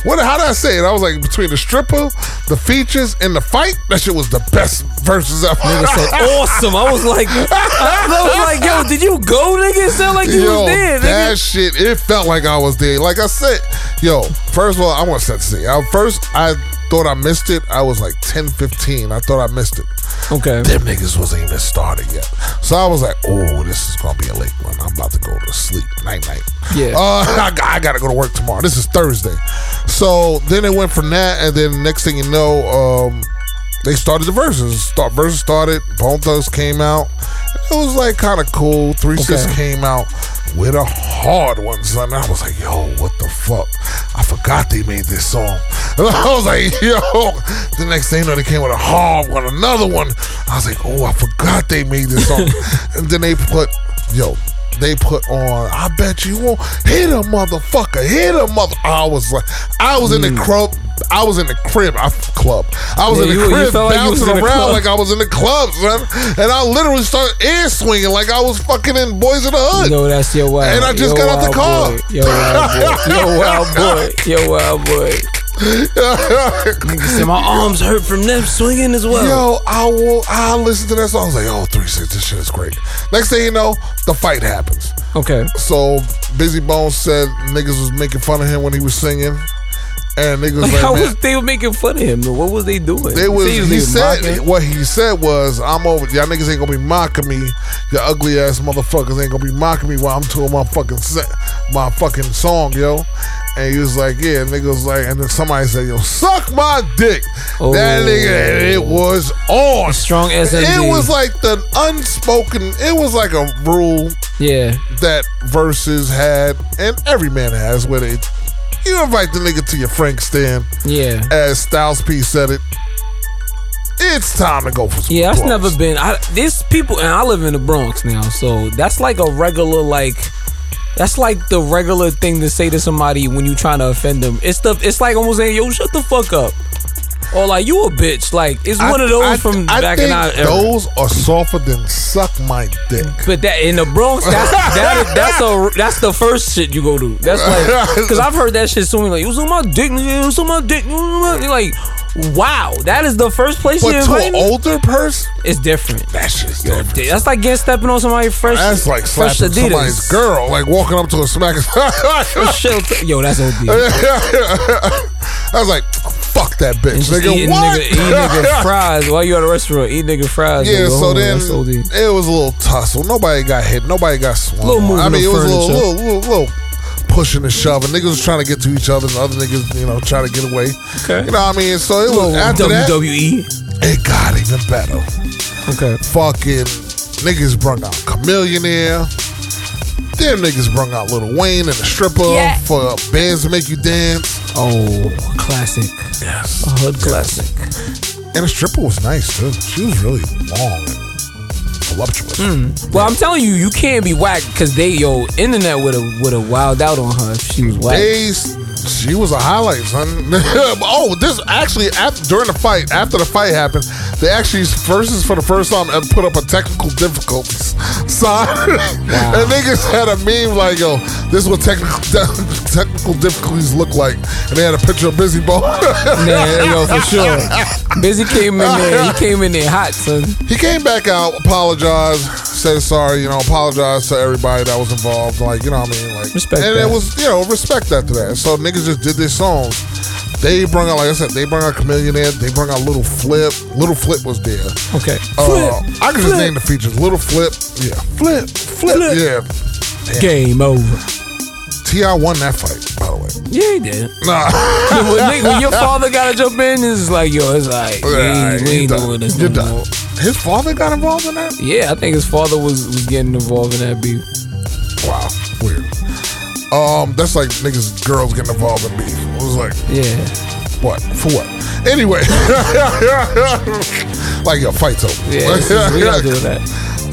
What? How did I say it? I was like between the stripper, the features, and the fight. That shit was the best verses ever. Nigga said awesome. I was like, I was like, yo, did you go, nigga? It sounded like you Yo, was there, Nigga. that shit, it felt like I was there. Like I said, yo, first of all, I want to set the scene. I, first, I thought I missed it. I was like 10, 15. I thought I missed it. Okay. Them niggas wasn't even started yet. So I was like, oh, this is going to be a late one. I'm about to go to sleep. Night, night. Yeah. Uh, I, I got to go to work tomorrow. This is Thursday. So then it went from that, and then next thing you know, um, they started the verses. Start verses started. Bone Thugs came out. It was like kind of cool. Three Six Okay. came out with a hard one, son. I was like, yo, what the fuck? I forgot they made this song. I was like, yo. The next thing you know, they came with a hard one, another one. I was like, oh, I forgot they made this song. and then they put, yo, they put on, I bet you won't hit a motherfucker, hit a mother. I was like, I was in the mm. crib. I was in the crib, I club. I was Yeah, in the you- crib like you bouncing in around like I was in the club, son. And I literally started air swinging like I was fucking in Boys in the Hood. No, that's your wild. And I just got out the car. boy. Yo, wild boy. Yo, wild boy. Yo, wild boy. Nigga said my arms hurt from them swinging as well. Yo, I will. I listen to that song. I was like, "Oh, three this shit is great." Next thing you know, the fight happens. Okay. So Bizzy Bones said niggas was making fun of him when he was singing, and niggas was Like, how like, was they were making fun of him? though? What was they doing? they was. He was said mocking? what he said was, "I'm over. Y'all niggas ain't gonna be mocking me. Your ugly ass motherfuckers ain't gonna be mocking me while I'm doing my fucking set, my fucking song, yo." And he was like, "Yeah." Nigga was like, and then somebody said, "Yo, suck my dick." That Oh. nigga, and it was on. strong SMG. It was like the unspoken. It was like a rule Yeah. that verses had, and every man has, where they you invite the nigga to your Frank stand, Yeah. as Styles P said it. It's time to go for some. Yeah, that's never been. I this people, and I live in the Bronx now, so that's like a regular like. That's like the regular thing to say to somebody when you're trying to offend them. It's the. It's like almost saying, "Yo, shut the fuck up," or like, "You a bitch." Like it's I- one of those I- from I back in our era. Those are softer than suck my dick. But that in the Bronx, that's that, that's a that's the first shit you go to. That's like because I've heard that shit so many like you was on my dick, you was on my dick. you was my-" You're like, wow, that is the first place you But to an older person, It's different. that shit's different. That's like getting stepping on somebody fresh. That's like fresh slapping Adidas. somebody's girl, like walking up to a smack. Yo, that's OD. I was like, fuck that bitch, just nigga. eating what? nigga, eating nigga fries while you at a restaurant. Eat nigga fries. Yeah, nigga. so Oh, then it was a little tussle. Nobody got hit. Nobody got swung. Little I mean, it was a little, little, little, little pushing and shoving. Niggas was trying to get to each other, and other niggas, you know, trying to get away. Okay. You know what I mean? So it was Little after that, WWE. it got even better. Okay. Fucking niggas brung out Chamillionaire. Them niggas brung out Lil Wayne and the stripper Yeah. for bands to make you dance. Oh, classic. Yes. A hood classic. And the stripper was nice too. She was really long voluptuous. Mm. Well, I'm telling you, you can't be whacked because they yo internet would have would have wowed out on her if she was whacked. They, she was a highlight, son. oh, this actually after, during the fight, after the fight happened, they actually versus for the first time and put up a technical difficulties sign. and niggas had a meme like, "Yo, this is what technical technical difficulties look like," and they had a picture of Bizzy Bone. Yeah, yo, for sure. Bizzy came in there. He came in there hot, son. he came back out, apologized, said sorry, you know, apologized to everybody that was involved, like you know what I mean, like Respect and that. it was you know respect after that. So niggas just did their songs. They brought out, like I said, they brought out Chamillionaire. They brought out Lil Flip. Lil Flip was there. Okay. Uh, I can just Flip. name the features. Lil Flip, yeah. Flip, Flip, Flip. yeah. Game over. T.I. won that fight, by the way. Yeah, he did. Nah, when, when your father gotta jump in, it's like, yo, it's like, we ain't, we ain't done. doing this You're no done. more. His father got involved in that. Yeah, I think his father was, was getting involved in that beef. Wow, weird. Um, that's like niggas, girls getting involved in beef. It was like, Yeah. What? For what? Anyway. like, yo, fight's over. Yeah, we gotta do that.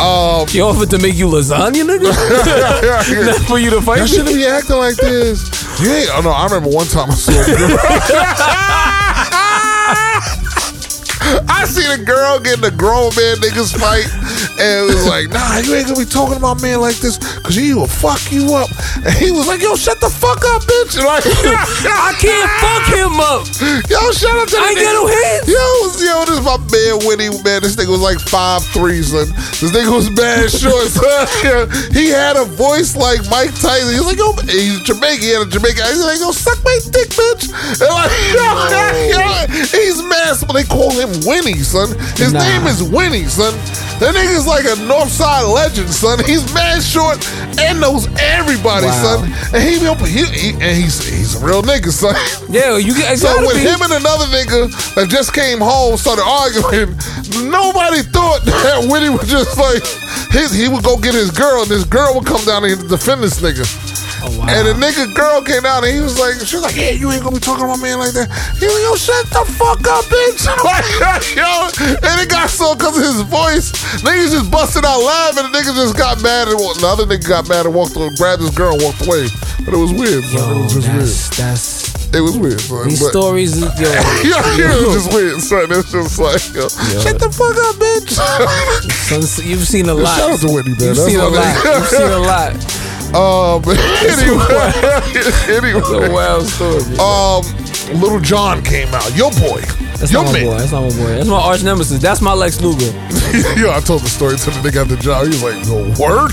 Um, She offered to make you lasagna, nigga? Not for you to fight Y'all shouldn't be acting like this. You ain't, oh no, I remember one time I saw a girl. I I seen a girl getting a grown man niggas fight, and it was like, nah, you ain't gonna be talking about man like this, cause he will fuck you up. And he was like, yo, shut the fuck up, bitch. And like, I can't fuck him up. yo, shout out to I the ain't got no hands. Yo, yo, this is my man Winnie, man. This nigga was like five three, son. This nigga was bad short, son. he had a voice like Mike Tyson. He was like, yo, he's Jamaican. He had a Jamaican. He's like, yo, suck my dick, bitch. And like, yo, yo, he's mad, but they call him Winnie, son. His Nah. name is Winnie, son. That nigga's like a Northside legend, son. He's mad short and knows everybody, Wow. son. And he, he, he and he's he's a real nigga, son. Yeah, you get. So when be. him and another nigga that just came home started arguing, nobody thought that Winnie would just like his, he would go get his girl and this girl would come down and defend this nigga. Oh, wow. And the nigga girl came out and he was like, she was like, yeah, you ain't gonna be talking about man like that. He was like, yo, shut the fuck up, bitch. Like, yo, and it got so because of his voice, niggas just busted out laughing and the nigga just got mad and the other nigga got mad and walked and grabbed his girl and walked away. But it was weird. Yo, it was just weird. that's, that's It was weird. son. these But- stories. Is, yo, yeah, it was just weird, son. It's just like, yo, shut the fuck up, bitch. son, you've seen a lot. Shout out to Whitney, man. You've That's seen a lot. You've seen a lot. Um, anyway, It's a anyway, wild story. um, Lil Jon came out. Your boy, That's your not my boy. That's not my boy. That's my arch nemesis. That's my Lex Luger. yo, I told the story to the nigga at the job. He was like, "Yo, word."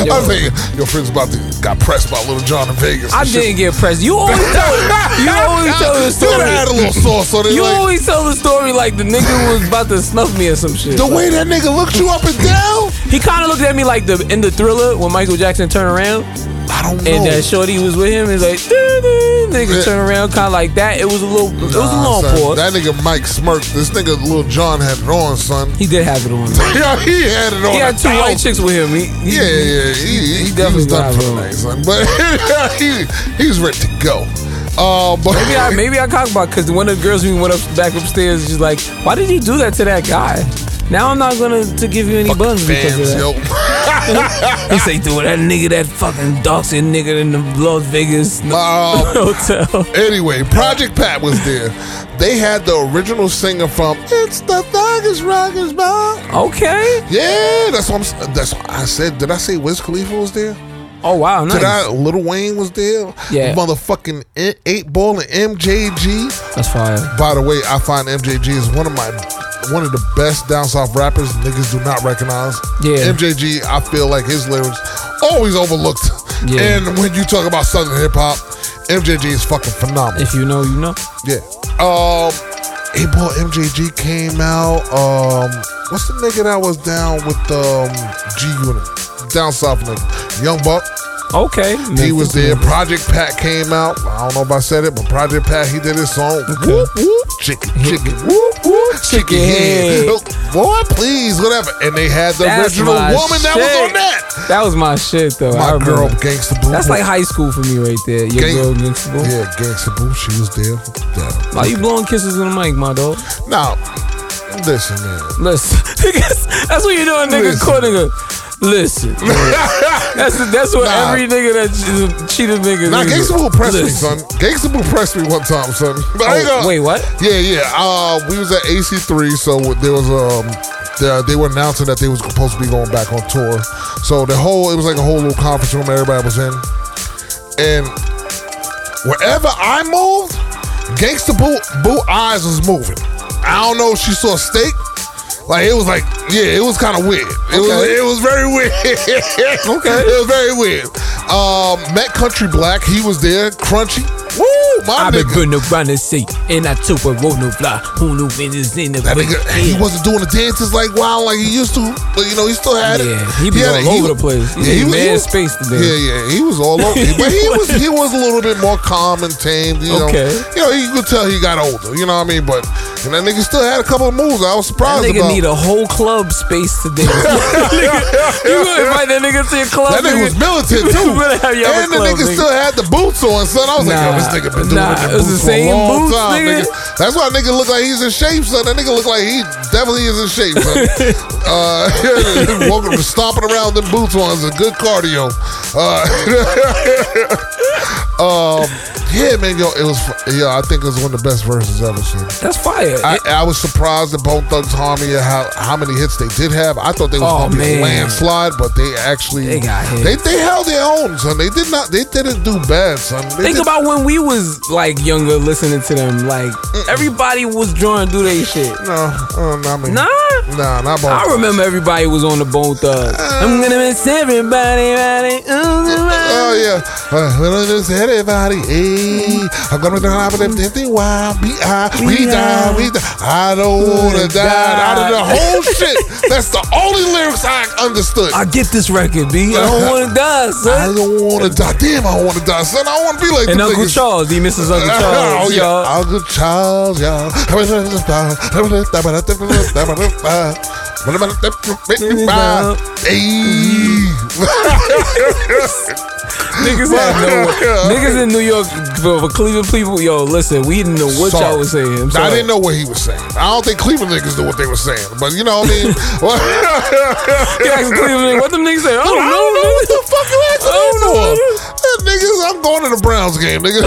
I Yo. was thinking, your friend's about to got pressed by Lil Jon in Vegas. I didn't get pressed. You always tell. You always tell the story. a little sauce on it. You like, always tell the story like the nigga was about to snuff me or some shit. the way that nigga looked you up and down. He kind of looked at me like the in the thriller when Michael Jackson turned around I don't know. and that shorty was with him. He's like, nigga turn around, kind of like that. It was a little, it was a long pause. That nigga Mike smirked. This nigga Lil Jon had it on, son. he did have it on. Yeah, he had it on. He had two white chicks with him. He, he, Yeah, yeah, he, he, he, definitely was done for the night, son. But he, he's ready to go. Uh, but Maybe I maybe I cock about because one of the girls we went up back upstairs. She's like, "Why did you do that to that guy?" Now I'm not gonna to give you any buns because of that. yo. He say, "Dude, that nigga, that fucking skinned nigga in the Las Vegas Um, hotel." Anyway, Project Pat was there. They had the original singer from "It's the Thuggish Ruggish Bone." Okay. Yeah, that's what I'm. That's what I said. Did I say Wiz Khalifa was there? Oh wow, nice. Did Lil Wayne was there. Yeah. Motherfucking eight ball and MJG. That's fire. By the way, I find MJG is one of my one of the best down south rappers niggas do not recognize. Yeah. MJG, I feel like his lyrics always overlooked. Yeah. And when you talk about southern hip hop, MJG is fucking phenomenal. If you know, you know. Yeah. Um Eight Ball MJG came out. Um what's the nigga that was down with um G Unit? Down south nigga. Young Buck. Okay. He was there. Project Pat came out. I don't know if I said it, but Project Pat, he did his song. Whoop, whoop, chicken, chicken, whoop, whoop, chicken head. head. Boy, please, whatever. And they had the That's original woman that was on that. That was my shit though. My girl, Gangsta Boo. That's like high school for me right there. Your Gang- girl Gangsta Boo. Yeah, Gangsta Boo, she was there. Yeah. Why you blowing kisses in the mic, my dog? Now, listen, man. Listen, that's what you're doing, nigga. Listen. Quoting her. Listen, that's that's what Nah. every nigga that che- cheated nigga. Nah, Gangsta. Boo pressed me, son. Gangsta Boo pressed me one time, son. But Oh, gonna- wait, what? Yeah, yeah. Uh, we was at A3C, so there was um, they, they were announcing that they was supposed to be going back on tour. So the whole it was like a whole little conference room everybody was in, and wherever I moved, Gangsta Boo Boo eyes was moving. I don't know if she saw steak. Like it was like, yeah, it was kind of weird. It was it was very weird. Okay. It was very weird. Um, Met Crunchy Black, he was there. Crunchy. Woo, my I've been nigga. putting around the seat and I took a roll no fly. Who knew is in the That nigga, he wasn't doing the dances like wild like he used to, but you know he still had it. Yeah, he be had all it. over the place. He need mad space to dance. Yeah, yeah, he was all over. but he was he was a little bit more calm and tame. You know, Okay. you know, you could tell he got older. You know what I mean? But and that nigga still had a couple of moves. I was That surprised nigga about. need a whole club space to dance. Nigga, you gonna invite that nigga to your club? that nigga was militant too, You have your and the club, nigga, nigga. still had the boots on. Son, I was like, yo, this nigga been doing Nah, it in it was the boots for a same long boots, time, nigga. nigga. That's why nigga look like he's in shape, son. That nigga look like he definitely is in shape, son. uh, walking, stomping around them boots on is a good cardio. Uh, um, yeah, man, yo, it was. Yeah, I think it was one of the best verses ever seen. That's fire. I, I was surprised that Bone Thugs Harmony how how many hits they did have. I thought they was Oh, gonna be a landslide, but they actually They got hits. They they held their own, son. They did not. They didn't do bad, son. They Think did- about when we was like younger, listening to them. Like everybody was drawing do they shit. no, uh, not me. Nah. nah, not Bone. I remember everybody was on the Bone Thugs. I'm gonna miss everybody, everybody. Oh yeah, uh, well, just everybody. Hey, I'm gonna die fifty while we die, we die, we die. I don't wanna die. Out of the whole shit, that's the only lyrics I understood. I get this record, B. I don't want to die, son. I don't wanna die. Damn, I don't wanna die, son. I don't wanna be like And Uncle niggas. Charles, he misses Uncle oh Charles, yeah, y'all. Uncle Charles, y'all. Hey. Niggas had no Niggas in New York, for, Cleveland people, yo, listen, we didn't know what Sorry. y'all was saying. I didn't know what he was saying. I don't think Cleveland niggas knew what they were saying, but you know what I mean. You ask Cleveland, what them niggas say? I don't I know. don't know what the fuck you asking I don't know. Eh, niggas, I'm going to the Browns game, nigga.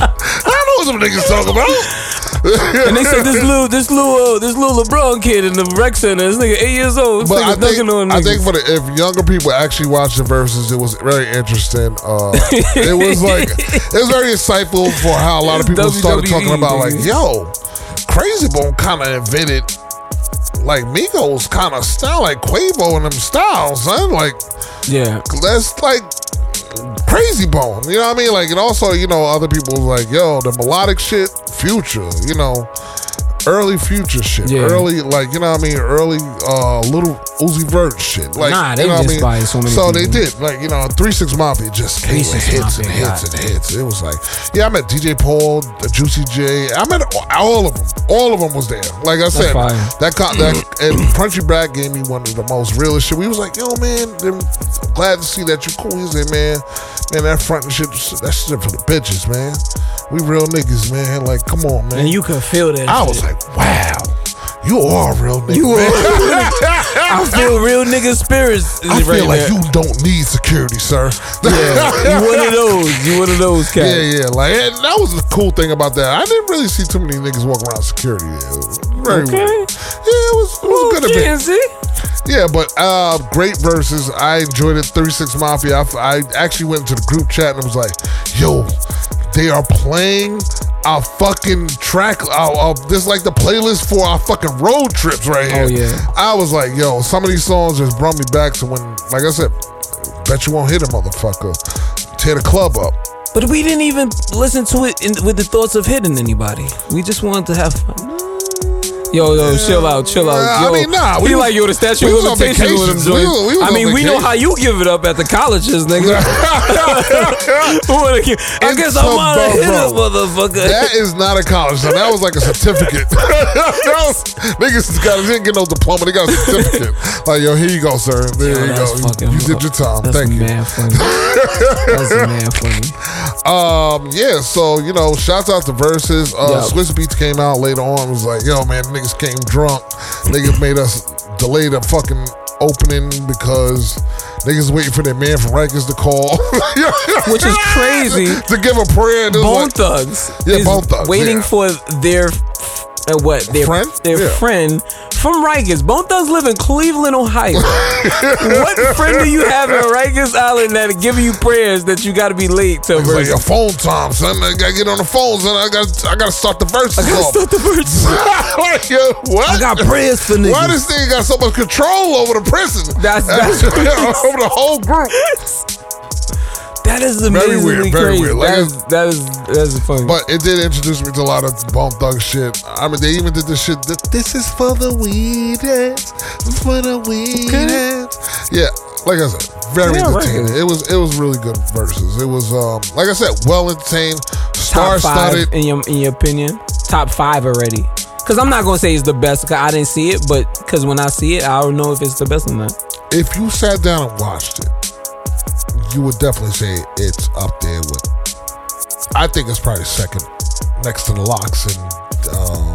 I don't know what some niggas talk about. And they said this little, this little, uh, this little LeBron kid in the rec center, this nigga eight years old, But I think, on I think for the if younger people actually watch the verses, it was very interesting. Uh, it was like it was very insightful for how a lot of people started talking about like, yo, Crazy Bone kind of invented like Migos kind of sound like Quavo and them styles, son. Like yeah. that's like crazy bone. You know what I mean? Like, and also, you know, other people like, yo, the melodic shit, future, you know, early future shit. Yeah. Early, like, you know what I mean? Early, uh, Lil Uzi Vert shit. Like, Nah, they you know what I just mean? so many So they did. Like, you know, 3 6 Mafia just 3 6 hits and hits God. and hits. It was like, yeah, I met DJ Paul, the Juicy J. I met all of them. All of them was there. Like I said, fire. that con- that and Crunchy Black gave me one of the most realest shit. We was like, yo, man, them, glad to see that you cool. He said, man, man, that front and shit, that shit for the bitches, man. We real niggas, man. Like, come on, man. And you could feel that. I shit. was like, wow, you are a real nigga. You man. I feel real nigga spirits. I feel right like you don't need security, sir. Yeah, you one of those. You one of those cats. Yeah, yeah. Like and that was the cool thing about that. I didn't really see too many niggas walk around security. Very Okay. weird. Yeah, it was, it was good. Yeah. Yeah, but uh, great verses. I enjoyed it. Thirty Six Mafia. I, I actually went into the group chat and I was like, "Yo, they are playing our fucking track. Our, our, this like the playlist for our fucking road trips right oh, here." Oh, yeah. I was like, "Yo, some of these songs just brought me back to when, like I said, bet you won't hit a motherfucker, tear the club up." But we didn't even listen to it in, with the thoughts of hitting anybody. We just wanted to have fun. Yo, yo, chill out, chill out. Nah, I mean, nah, we was- like yo, the statute we of limitations with them. We joints. we was I mean, we know how you give it up at the colleges, nigga. I guess I'm of hit a motherfucker. That is not a college. So that was like a certificate. was, niggas got, didn't get no diploma. They got a certificate. Like, yo, here you go, sir. There Yo, you go. You, you did your time. That's Thank you. mad funny. That's mad funny. Um, yeah, so, you know, shouts out to Versus. Uh, Yo. Swizz Beatz came out later on. was like, yo, man, niggas came drunk. Niggas made us delay the fucking opening because niggas waiting for their man from Rikers to call. Which is crazy. to give a prayer. And it was Bone like, Thugs Yeah, Bone Thugs, waiting yeah. for their uh, what their Friend? their Yeah. friend from Rikers. Bone Thugs live in Cleveland, Ohio. what friend do you have in Rikers Island that giving you prayers that you got to be late to It's like verse? your phone time, son. I gotta get on the phone, son. I gotta, I gotta start the verses I gotta off. start the verse. like, yo, what? I got prayers for niggas. Why this thing got so much control over the prison? That's- that's over the whole group. That is Very amazingly weird, very crazy. weird. Like that, is, that is that is funny. But it did introduce me to a lot of Bone Thug shit. I mean, they even did this shit. that This is for the weedheads. For the weedheads. Yeah, like I said, very Yeah, right. entertaining. It was it was really good verses. It was um like I said, well entertained, star top five studded. in your in your opinion? Top five already. Cause I'm not gonna say it's the best. Cause I didn't see it, but cause when I see it, I don't know if it's the best or not. If you sat down and watched it, you would definitely say it's up there with. I think it's probably second, next to the LOX and um,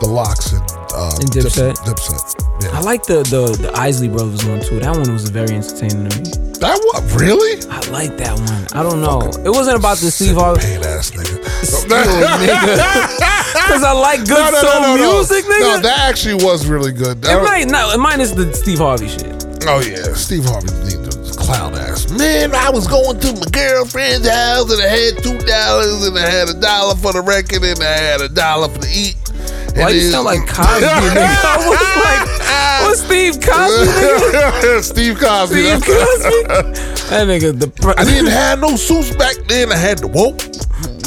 the LOX and, uh, And Dipset? Dipset. Yeah. I like the the the Isley Brothers one too. That one was very entertaining to me. that what really? I like that one. I don't know. It wasn't about the Steve Harvey. Pain ass nigga. Still, nigga. Cause I like good No, no, soul no, music, nigga. No, that actually was really good. it might not. Mine is the Steve Harvey shit. Oh yeah, Steve Harvey clown ass. Man, I was going to my girlfriend's house and I had two dollars and I had a dollar for the record and I had a dollar for the eat. Why And you sound like Cosby. I was like, what's Steve Cosby. Steve Cosby. Steve Cosby. That nigga, the I didn't have no suits back then. I had the woke.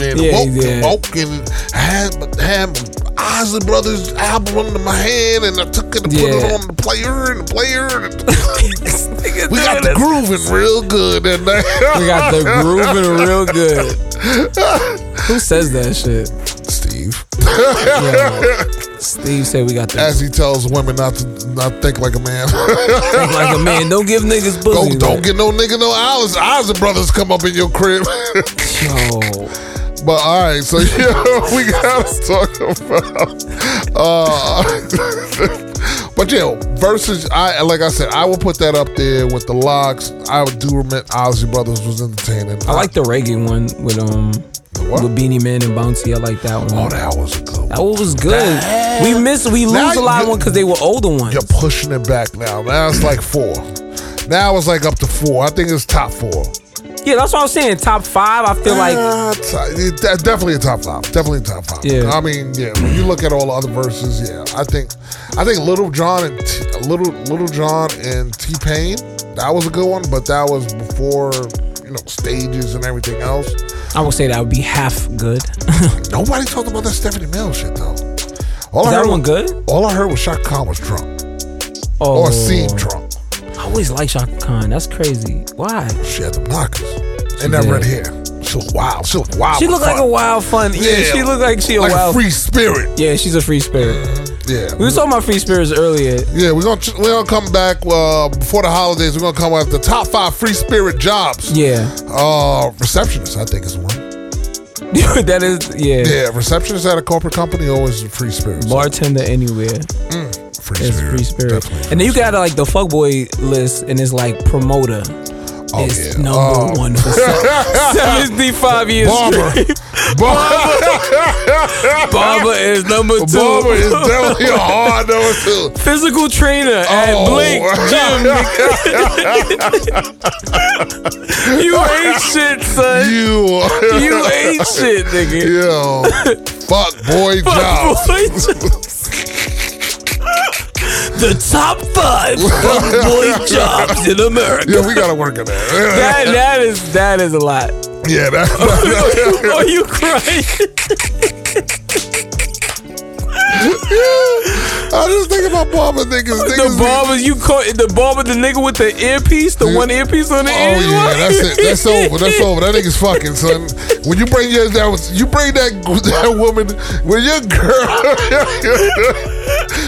And the Yeah, woke, yeah. the woke, and I had, had Isley Brothers album under my hand, and I took it and put it on the player and the player. And we got the grooving real good. We got the grooving real good. Who says that shit? Steve. Steve said we got the As he tells women not to not think like a man. think like a man. Don't give niggas don't, don't get no nigga no Isley Brothers come up in your crib. Yo, But all right, so yeah, we gotta talk about. Uh, but yeah, versus I like I said, I will put that up there with the LOX. I do admit Isley Brothers was entertaining. I like the reggae one with um what? with Beenie Man and Bounty. I like that one. Oh, that was good. That one was good. We miss we Now lose a lot of one because they were older ones. You're pushing it back now. Now it's like four. Now it's like up to four. I think it's top four. Yeah, that's what I was saying. Top five. I feel like Uh, t- that's definitely a top five. Definitely a top five. Yeah. I mean, yeah. When you look at all the other verses, yeah. I think, I think Lil Jon and T, Little Lil Jon and T Pain, that was a good one. But that was before you know stages and everything else. I would say that would be half good. Nobody talked about that Stephanie Mills shit though. All Is that heard one was- good? All I heard was Chaka Khan was drunk Oh, or seemed drunk. I always like Chaka Khan. That's crazy. Why? She had the knockers and that did. red hair. She was wild. She was wild. She looked like a wild fun. Yeah, she looked like she a like wild. a free spirit. yeah, she's a free spirit. Yeah. We were talking about free spirits earlier. Yeah, we're gonna we're gonna come back uh, before the holidays. We're gonna come up with the top five free spirit jobs. Yeah, Uh, receptionist, I think is one. that is yeah. Yeah, receptionist at a corporate company always a free spirit. Bartender anywhere free is spirit, free spirit, definitely and then you got uh, like the fuckboy list, and it's like promoter. Oh, is yeah. number Oh. one for seventy-five years Barber. straight. Barber, Barber is number two. Barber is definitely a hard number two. Physical trainer at Oh. Blink Gym. you ain't shit, son. You, You ain't shit, nigga. yo, fuck boy job. Boy, the top five boy jobs in America. Yeah, we gotta work on that. That that is that is a lot. yeah, that, Are you crying? I just think about Barber niggas. The barber you call the barber the nigga with the earpiece, the one earpiece on the Oh ear. yeah, that's it. That's over. That's over. That nigga's fucking son. When you bring your that was you bring that that woman when your girl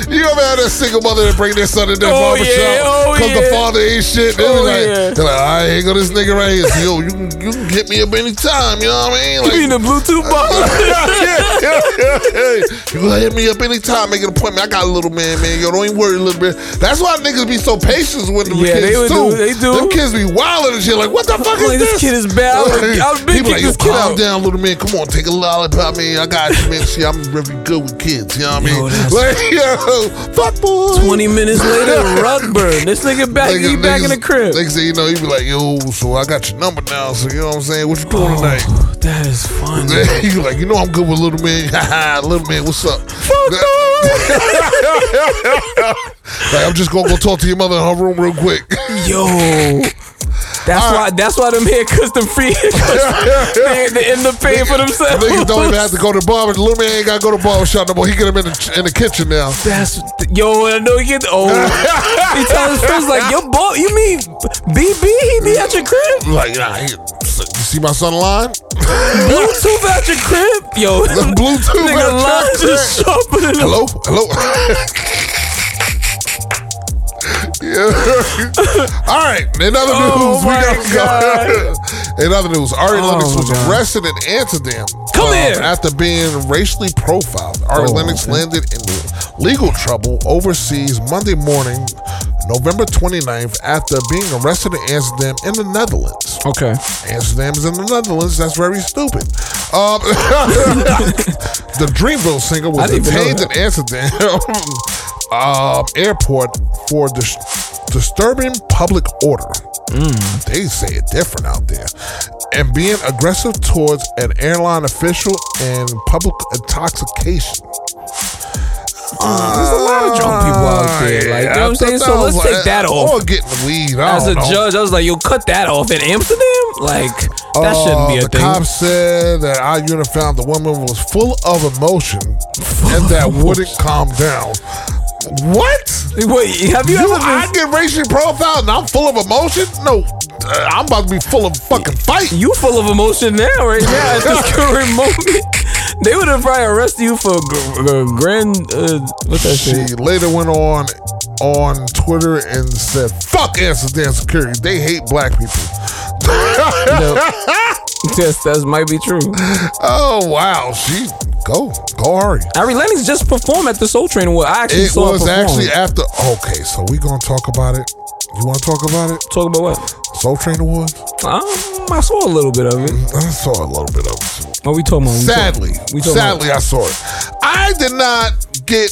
you ever had that single mother that bring their son in that Oh, barber yeah. shop Oh, because the father ain't shit. They Oh, like, yeah. they're like, all right, here go this nigga right here. So, yo, you can you can hit me up anytime. You know what I mean? You mean Like. the Bluetooth barber? yeah, yeah, yeah, yeah. You gonna hit me up anytime, make an appointment. I got a little man, man. Yo, don't even worry a little bit. That's why niggas be so patient with them Yeah, kids they too. do- they do. Them kids be wilding and shit. Like, what the fuck Like, is this This kid is bad. I would- big be like, yo, this kid calm out. down, little man. Come on, take a lollipop, man. I got you, man. See, I'm very good with kids. You know what I mean? that's- Like, yo, fuck boy. Twenty minutes later, rug burn. This nigga back, he Niggas- back in the crib. Niggas say, you know, he be like, yo, so I got your number now. So you know what I'm saying? What you doing oh, tonight? Oh, that is funny. you like, you know, I'm good with little man. little man, what's up? like, I'm just gonna go talk to your mother in her room real quick. Yo. That's why. That's why them haircuts, them free haircuts, they, they end up paying for themselves. Niggas don't even have to go to the barber. The little man ain't gotta go to the barber shop no more. He get him in the, in the kitchen now. That's yo. I know he get oh. he tell his friends like, yo, boy, you mean BB? He be at your crib? Like, nah, he, you see my son line? Bluetooth at your crib? Yo, The Bluetooth nigga line just sharper than Hello, hello. Yo, All right. In other news, Oh, we my got In other news, Ari Oh, Lennox was God. arrested in Amsterdam. Come uh, here. After being racially profiled, Ari Oh, Lennox landed in legal trouble overseas Monday morning, November 29th, after being arrested in Amsterdam in the Netherlands. Okay. Amsterdam is in the Netherlands. That's very stupid. Um, the Dreamville singer was I didn't even know detained in Amsterdam um, airport for dis- disturbing public order. Mm. They say it different out there. And being aggressive towards an airline official and public intoxication. There's a lot of drunk people out there. Like, you know what I'm saying? So let's take that off. Or getting the weed. I As a know. judge, I was like, yo, cut that off in Amsterdam? Like, that shouldn't be Uh, a the thing. cops said that our unit found the woman was full of emotion and that wouldn't calm down. What? Wait, have you, You, ever been I get racially profiled and I'm full of emotion? No, uh, I'm about to be full of fucking fight. you full of emotion now, right now, at this current moment. They would have probably arrested you for gr- gr- grand, uh, what's that She shit? later went on on Twitter and said, "Fuck Amsterdam security. They hate black people." Yes, that might be true. oh wow, she go go Ari. Ari Lennox just performed at the Soul Train Award. I actually It saw was actually after. Okay, so we gonna talk about it. You want to talk about it? Talk about what? Soul Train Awards. Um, I saw a little bit of it. I saw a little bit of it. too. What we talking about? Sadly, we talking sadly, I saw it. I did not get.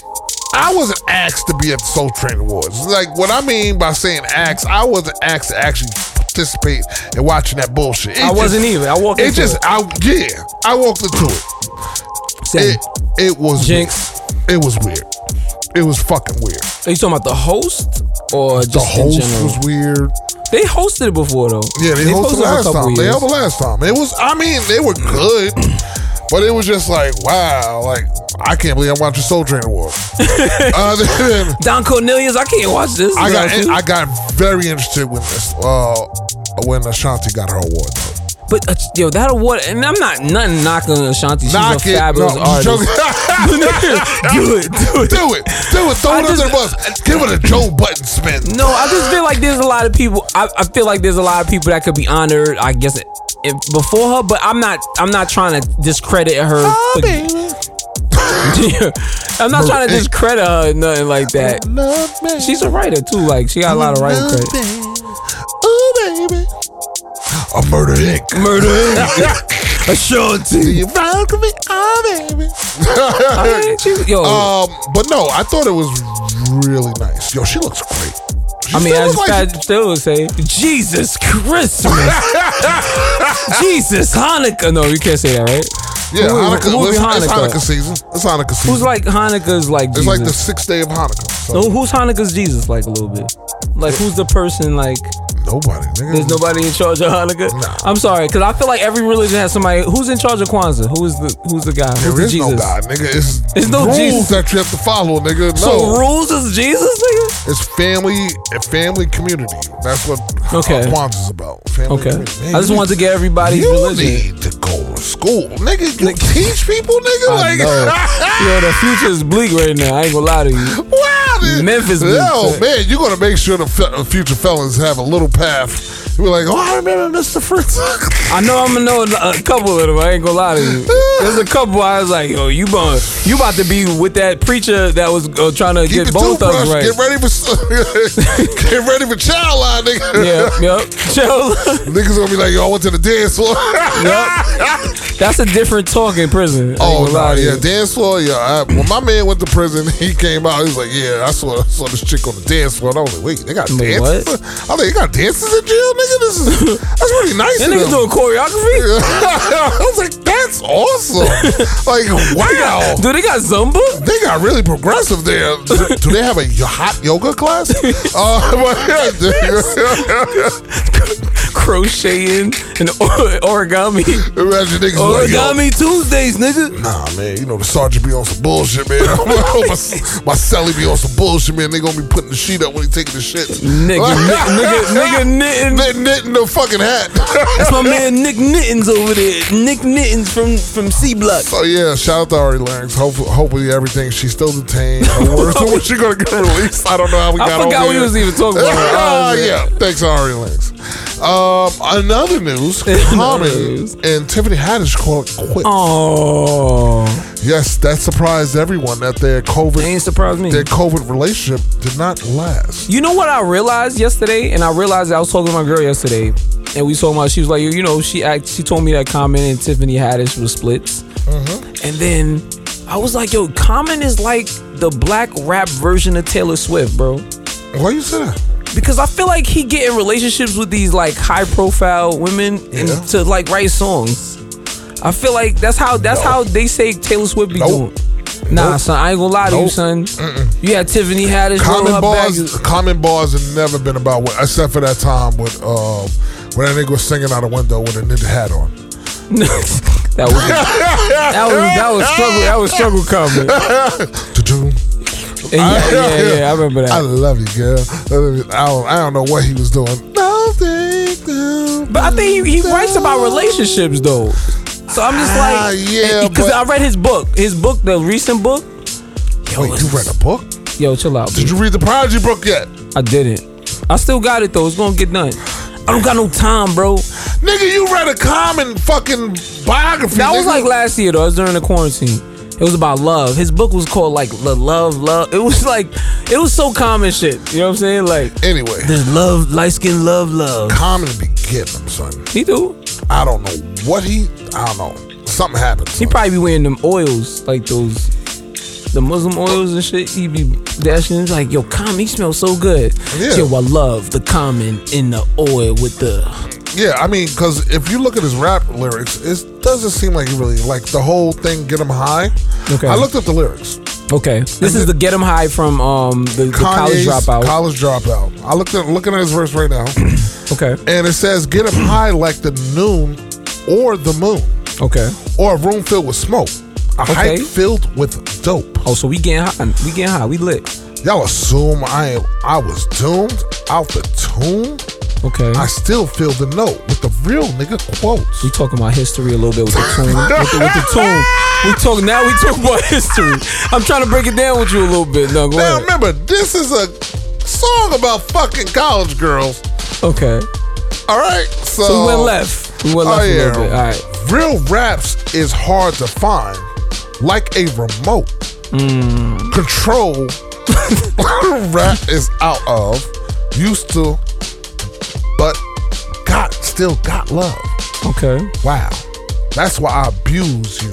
I wasn't asked to be at the Soul Train Awards. Like what I mean by saying asked, I wasn't asked to actually participate in watching that bullshit. It I just- wasn't even. I walked It into just, it. I yeah, I walked into it. Same. It it was Jinx. Weird. It was weird. It was fucking weird. Are you talking about the host or just The host was weird. They hosted it before though. Yeah, they, hosted it last time. They held the last time. It was. I mean, they were good, but it was just like, wow, like I can't believe I'm watching Soul Train Award. uh, Don Cornelius, I can't watch this. I got. I got very interested with this uh when Ashanti got her award. Though. but uh, yo, that award, and I'm not nothing knocking Ashanti. She's Knock a it, fabulous no, artist. do it, do it. do it, do it. Throw I it under the bus. Give it a Joe Budden spin. No, I just feel like there's a lot of people. I, I feel like there's a lot of people that could be honored. I guess if, before her, but I'm not. I'm not trying to discredit her. Oh, for- I'm not trying to discredit her, or nothing like that. She's a writer too. Like she got a lot of writing credit. Baby, a murder Inc. Murder a Ashanti. You found me, oh baby. She- Yo, Um, but no, I thought it was really nice. Yo, she looks great. She I mean, I as looks like still would say, Jesus Christmas, Jesus Hanukkah. No, you can't say that, right? Yeah, Who- Hanukkah. who listen, It's Hanukkah? Hanukkah season. It's Hanukkah season. Who's like Hanukkah's like Jesus? It's like the sixth day of Hanukkah. So No, who's Hanukkah's Jesus like a little bit? Like who's the person like? nobody. Nigga. There's nobody in charge of Hanukkah. Nah. I'm sorry, because I feel like every religion has somebody who's in charge of Kwanzaa. Who is the who's the guy? Who's There the is Jesus? no God, nigga. It's There's no rules Jesus. that you have to follow, nigga. No, So rules is Jesus, nigga. it's family family community. That's what Okay. uh, Kwanzaa's about. Family Okay, community. I just wanted to get everybody's You religion. need to go school, nigga. You teach people, nigga. I like. Yo, the future is bleak right now. I ain't gonna lie to you. wow. Memphis Yo, bleak. man, you're gonna make sure the fe- future felons have a little path. You're like, oh, I remember Mr. Fritz. I know I'm gonna know a couple of them. I ain't gonna lie to you. There's a couple. I was like, yo, you about you about to be with that preacher that was uh, trying to Keep get both of us right. Get ready for get ready for child line, nigga. Yeah, yep. Chill. Niggas gonna be like, yo, I went to the dance floor. That's a different talk in prison. Oh no, yeah, dance floor. Yeah, I, when my man went to prison, he came out. He was like, "Yeah, I saw, I saw this chick on the dance floor." And I was like, "Wait, they got Wait, dances? what? I was like, "They got dances in jail, nigga. This is that's really nice." That nigga doing choreography. I was like, "That's awesome!" like, wow. Do they got Zumba? They got really progressive there. Do, do they have a hot yoga class? uh, crocheting and or- origami. Imagine niggas like, yo, Origami Tuesdays, nigga. Nah, man, you know the sergeant be on some bullshit, man. my, my celly be on some bullshit, man. They gonna be putting the sheet up when he taking the shit. Nigga, nigga, nigga, nigga knitting. Knit, knitting the fucking hat. That's my man Nick Nittens over there. Nick Nittens from from C Block. So yeah, shout out to Ari Larynx. Hopefully, hopefully everything. She's still detained. Words when she gonna get released. I don't know how we I got. forgot over we was even talking about her. Ah, Oh, yeah. Thanks, Ari Larynx. Um, another news: Common news. and Tiffany Haddish called it quits. Oh, Yes, that surprised everyone that their COVID ain't surprised me. their COVID relationship did not last. You know what I realized yesterday, and I realized I was talking to my girl yesterday, and we talking about. She was like, you know, she act, she told me that Common and Tiffany Haddish was splits, Mm-hmm. and then I was like, yo, Common is like the black rap version of Taylor Swift, bro. Why you say that? Because I feel like he get in relationships with these like high profile women and Yeah. to like write songs. I feel like that's how that's No. how they say Taylor Swift be Nope. doing. Nah, Nope. son, I ain't gonna lie to you, Nope. son. You had Tiffany Haddish roll Common her bars, back. common bars have never been about what, except for that time with um when that nigga was singing out a window with a knitted hat on. that was that was that was struggle that was struggle Common. Yeah, yeah, yeah, I remember that. I love you, girl. I, love you. I don't, I don't know what he was doing. But I think he, he writes about relationships though. So I'm just Ah, like, yeah, because I read his book, his book, the recent book. Yo, Wait, you read a book? yo, chill out. Did you read the Prodigy book yet? I didn't. I still got it though. It's gonna get done. I don't got no time, bro. Nigga, you read a common fucking biography. That was like last year though. It was during the quarantine. It was about love. His book was called like the love, love. It was like it was so common shit. You know what I'm saying? Like Anyway, there's love, light skin love, love. common be getting him, son. He do. I don't know what he. I don't know. Something happened. He probably be wearing them oils, like those, the Muslim oils and shit. He be dashing. He's like, yo, common, he smells so good. Yeah. Yo, I love the common in the oil with the. Yeah, I mean, because if you look at his rap lyrics, it doesn't seem like he really like the whole thing. Get him high. Okay. I looked up the lyrics. Okay, this is the get him high from um the, the college dropout. College dropout. I looked at looking at his verse right now, okay, and it says, "Get him high like the noon or the moon, okay. or a room filled with smoke, a Okay. hype filled with dope." Oh, so we getting high. We getting high. We lit. Y'all assume I I was doomed out the tomb. Okay. I still feel the note with the real nigga quotes. we talking about history a little bit with the tune. with, the, with the tune. We talk now. We talk about history. I'm trying to break it down with you a little bit. No, go Now ahead. remember, this is a song about fucking college girls. Okay. All right, so, So we went left. We went Oh, left a little bit. All right. Real raps is hard to find, like a remote. Mm. Control rap is out of, used to, still got love. Okay. Wow, that's why I abuse you,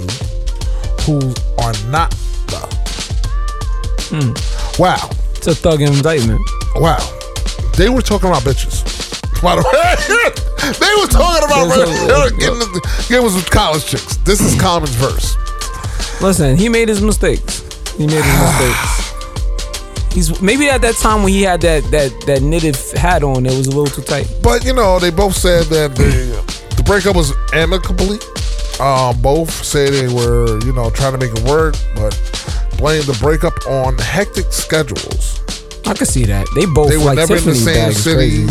who are not the. Hmm. Wow, It's a thug indictment. wow, they were talking about bitches. By the way, they were talking about a- getting, getting with some college chicks. This is Common's verse. Listen, he made his mistakes. He made his mistakes. He's maybe at that time when he had that that that knitted hat on, it was a little too tight. But you know, they both said that the the breakup was amicably. Um, both said they were, you know, trying to make it work, but blamed the breakup on hectic schedules. I could see that. They both They were like never Tiffany in the same city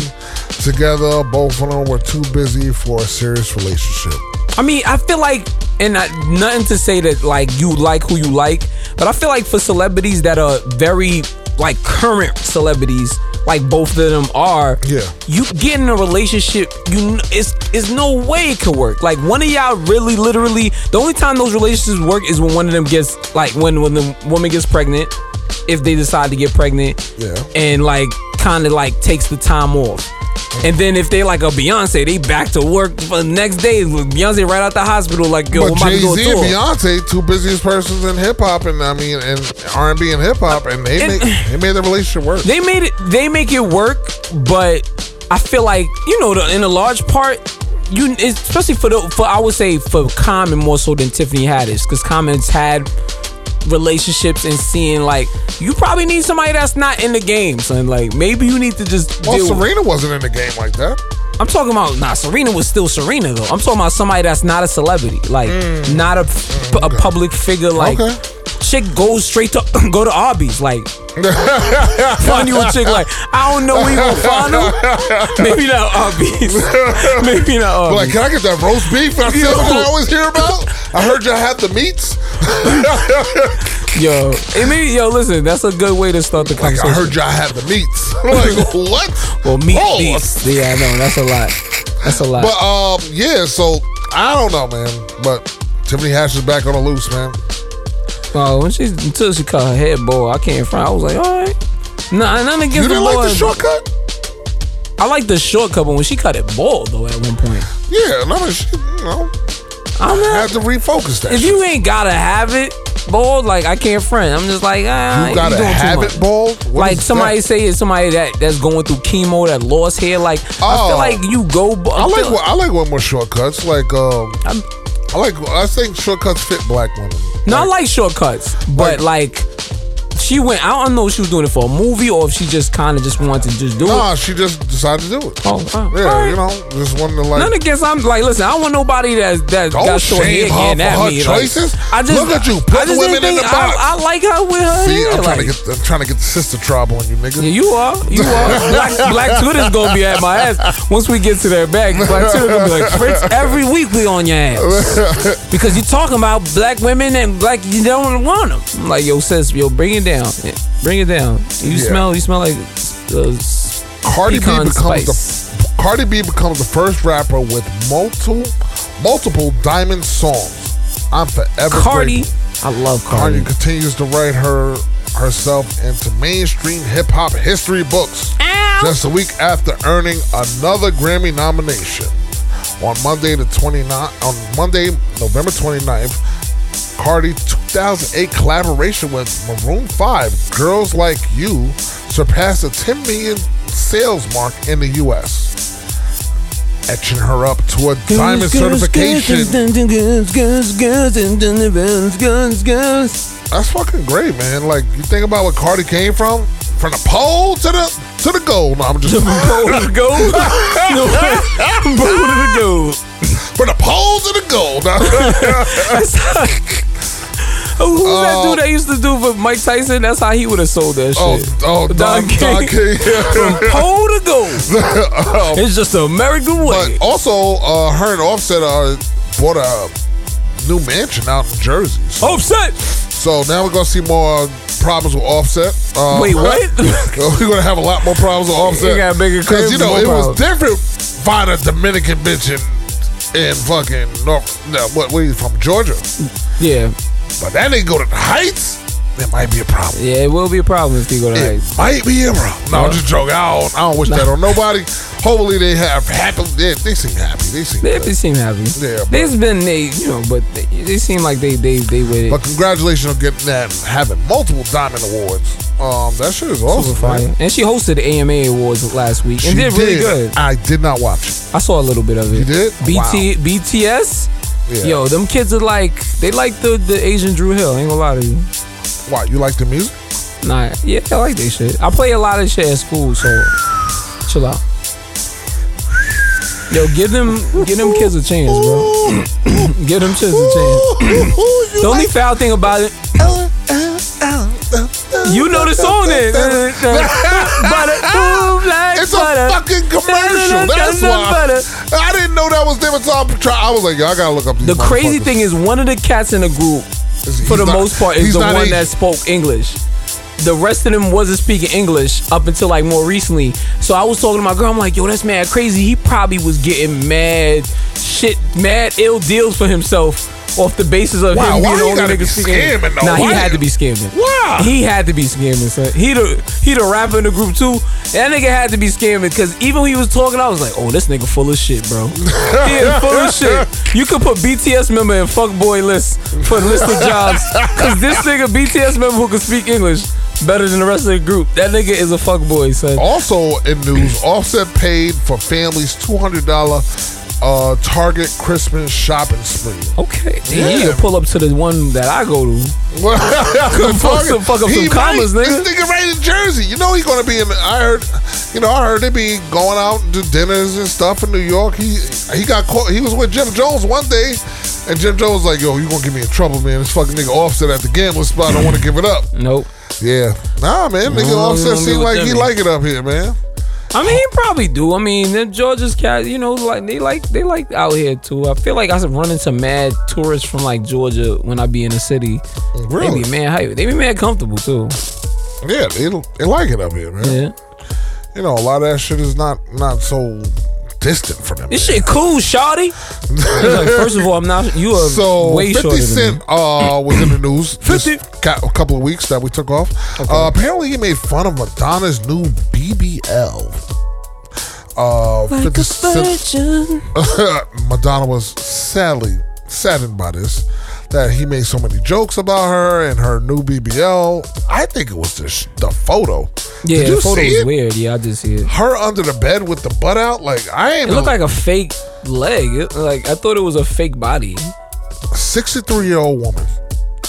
together. Both of them were too busy for a serious relationship. I mean, I feel like, and I, nothing to say that like you like who you like, but I feel like for celebrities that are very like current celebrities, like both of them are, Yeah. you get in a relationship, you it's it's no way it could work. Like one of y'all really, literally, the only time those relationships work is when one of them gets like when when the woman gets pregnant, if they decide to get pregnant, Yeah. and like kind of like takes the time off. And then if they like a Beyonce, they back to work for the next day. With Beyonce right out the hospital, like yo, But Jay Z and. Beyonce, two busiest persons in hip hop, and I mean, and R and B and hip hop, and they And- make they made the relationship work. They made it. They make it work, but I feel like you know, the, in a large part, you especially for the for I would say for Common more so than Tiffany Haddish, because Common's had relationships and seeing like you probably need somebody that's not in the game, son. Like maybe you need to just well, Serena wasn't in the game like that. I'm talking about nah. Serena was still Serena though. I'm talking about somebody that's not a celebrity, like not a, a public figure. Like Mm. Okay. chick goes straight to go to Arby's. Like find you a chick. Like I don't know where you gonna find her. Maybe not Arby's. Maybe not Arby's. like, can I get that roast beef? The other I always hear about. I heard y'all have the meats. yo, it may, yo, listen. That's a good way to start the Like, conversation. I heard y'all have the meats. I'm like, what? well, meat Pause. beats. Yeah, I know. That's a lot. That's a lot. But um, yeah. So I don't know, man. But Tiffany Haddish is back on the loose, man. Uh, when she until she cut her head bald, I can't front. I was like, all right. Nah, nothing against You the didn't like boy. the shortcut? I like the shortcut, but when she cut it bald though, at one point, Yeah, no, she, you know, I'm I had to refocus that. If shit. you ain't gotta have it bald, like I can't front. I'm just like, ah, you gotta doing have it bald. What like somebody that? say it's somebody that that's going through chemo that lost hair. Like I Oh. feel like you go. b- I like feel- I like one more shortcuts. Like um, I'm- I like I think shortcuts fit black women. No, I like shortcuts, but like. She went. I don't know if she was doing it for a movie or if she just kind of just wanted to just do it. Nah, she just decided to do it. Oh, wow. yeah, you know, just wanted to like. None against. I'm like, listen. I don't want nobody that's that Don't got short hair getting at her me. choices. Like, I just Look at you, putting just women in the box. I, I like her with her See, hair. I'm trying like- to get I'm trying to get the sister tribe on you, nigga. Yeah, you are. You are. Black, Black Twitter's gonna be at my ass once we get to their bag. Black Twitter gonna be like, Fritz, every week we on your ass because you talking about black women and like you don't want them. I'm like, yo, sis, yo, bring it down, Yeah, bring it down. You Yeah. smell, you smell like uh, Cardi B pecan becomes spice. the Cardi B becomes the first rapper with multiple multiple diamond songs. I'm forever Cardi. grateful. I love Cardi Cardi. continues to write her herself into mainstream hip hop history books. Just a week after earning another Grammy nomination. On Monday the 29 on Monday, November 29th, Cardi 2008 collaboration with Maroon 5, Girls Like You, surpassed the 10 million sales mark in the US. Etching her up to a diamond certification. That's fucking great, man. Like you think about what Cardi came from, from the pole to the to the gold. No, I'm just Bowl to the gold. No, bowl to the gold. From the pole to the gold. Oh, who's that dude that used to do for Mike Tyson? That's how he would have sold that oh, shit. oh, Don, Don King. From pole to gold. It's just the American way. But also, uh, her and Offset uh, bought a new mansion out in Jersey. So, Offset. so now we're gonna see more problems with Offset. Uh, Wait, what? we're gonna have a lot more problems with Offset. You got bigger cribs, you know it was different. Find a Dominican bitch in in fucking North. No, what? Where you from? Georgia. yeah, But that nigga go to the Heights. There might be a problem. yeah, it will be a problem if you go to It Heights. might be a problem. No, I'm just joking. I don't, I don't wish that on nobody. Hopefully they have happy. They, they seem happy. They seem. They, they seem happy. Yeah, There's been they, you know, but they, they seem like they they they with it. But congratulations on getting that, having multiple diamond awards. Um, that shit is awesome. Fire. And she hosted the AMA Awards last week and She did really good. I did not watch it. I saw a little bit of it. You did? BT BTS. Yeah. Yo, them kids are like they like the the Asian Dru Hill. I ain't gonna lie to you. Why you like the music? Nah, yeah, I like this shit. I play a lot of shit at school, so chill out. Yo, give them give them kids a chance, bro. give them kids a chance. The only foul thing about it, you know the song then. butter, ooh, like It's a fucking commercial. That's why. I didn't know that was them. Try- I was like, yo, I gotta look up these. The crazy thing is, one of the cats in the group, for the not- most part, is the one Asian. that spoke English. The rest of them wasn't speaking English up until like more recently. So I was talking to my girl. I'm like, yo, that's mad crazy. He probably was getting mad shit, mad ill deals for himself off the basis of Wow, him being the only nigga scamming? Nah, he had to be scamming. Why? He had to be scamming, son. He the he the rapper in the group too. That nigga had to be scamming because even when he was talking, I was like, oh, this nigga full of shit, bro. he is full of shit. You could put BTS member in fuckboy list for list of jobs because this nigga BTS member who can speak English better than the rest of the group. That nigga is a fuckboy, son. Also in news, Offset paid for family's two hundred dollar uh, Target Christmas shopping spree. Okay. Yeah. You pull up to the one that I go to. Well, fuck some- fuck up he some commas, might- nigga. This nigga right in Jersey. You know he gonna be in. The, I heard, you know, I heard they be going out to dinners and stuff in New York. He he got caught. He was with Jim Jones one day, and Jim Jones was like, "Yo, you gonna get me in trouble, man? This fucking nigga Offset at the gambling spot. I don't want to give it up." Nope. Yeah, nah, man. Nigga Offset seem like he like it up here, man. I mean, he probably do. I mean, the Georgia's cat, you know, like they like they like out here too. I feel like I run into mad tourists from like Georgia when I be in the city. Really? They be mad hype. They be mad comfortable too. Yeah, they, they like it up here, man. Yeah. You know, a lot of that shit is not not so distant from them. This shit cool, shawty. like, first of all, I'm not. You are So way 50 shorter than me. uh, was in the news 50. ca- a couple of weeks that we took off. Uh, apparently, he made fun of Madonna's new BBL. Uh, 50 Cent- Madonna was sadly saddened by this. That he made so many jokes about her and her new BBL. I think it was the, sh- the photo. Yeah, Did you the photo see is it? weird. Yeah, I did see it. Her under the bed with the butt out. Like I ain't It looked like a fake leg. It, like I thought it was a fake body. 63 year old woman.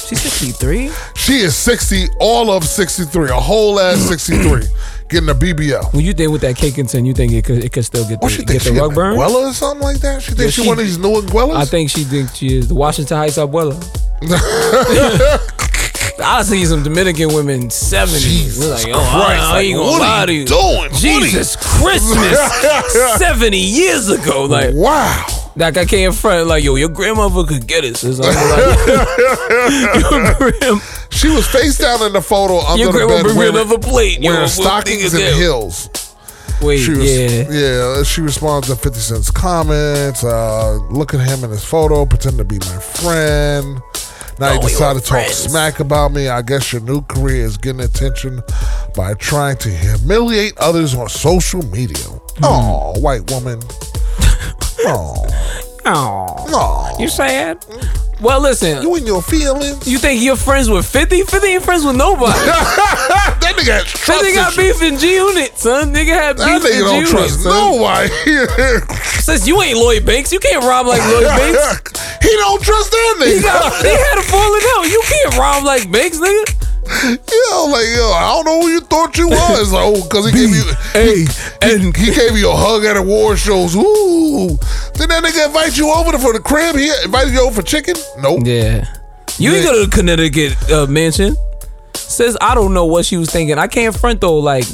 She's 63. She is 60, all of 63, a whole ass 63, getting a BBL. When you think with that Cakington, you think it could it could still get the, What she get the She rug burn? Abuela or something like that? She think Yeah, she, she- one of these new Abuelas? I think she thinks she is the Washington Heights abuela. I see some Dominican women 70s. Jesus They're like, oh, Christ, I, I like, ain't gonna what are lie to you. doing? Jesus Christmas. 70 years ago. Like, wow. Like I came in front, like, yo, your grandmother could get it. sis. Like, your, grand, She was face down in the photo under your the grandma bed bring wearing, another plate. Yo, wearing what stockings and heels. Wait, She was, yeah. yeah. She responds to 50 Cent's comments. Uh, look at him in his photo, pretend to be my friend. Now Oh, you decide to talk smack about me. I guess your new career is getting attention by trying to humiliate others on social media. Hmm. Oh, white woman. Oh, Aw. You sad? Well, listen. You in your feelings? You think you're friends with 50? 50 ain't friends with nobody. that nigga has That nigga got beef in G Unit, son. Nigga had beef That nigga in G don't Unit. trust son. nobody. Since you ain't Lloyd Banks, you can't rob like Lloyd Banks. he don't trust that He got, they had a falling out. You can't rob like Banks, nigga. Yo, like yo, I don't know who you thought you was. oh, because he gave you, A he, he gave you a hug at award shows. Ooh, did that nigga invite you over for the crib? He invited you over for chicken? Nope. Yeah. You ain't go to the Connecticut uh, mansion. Says I don't know what she was thinking. I can't front though. Like,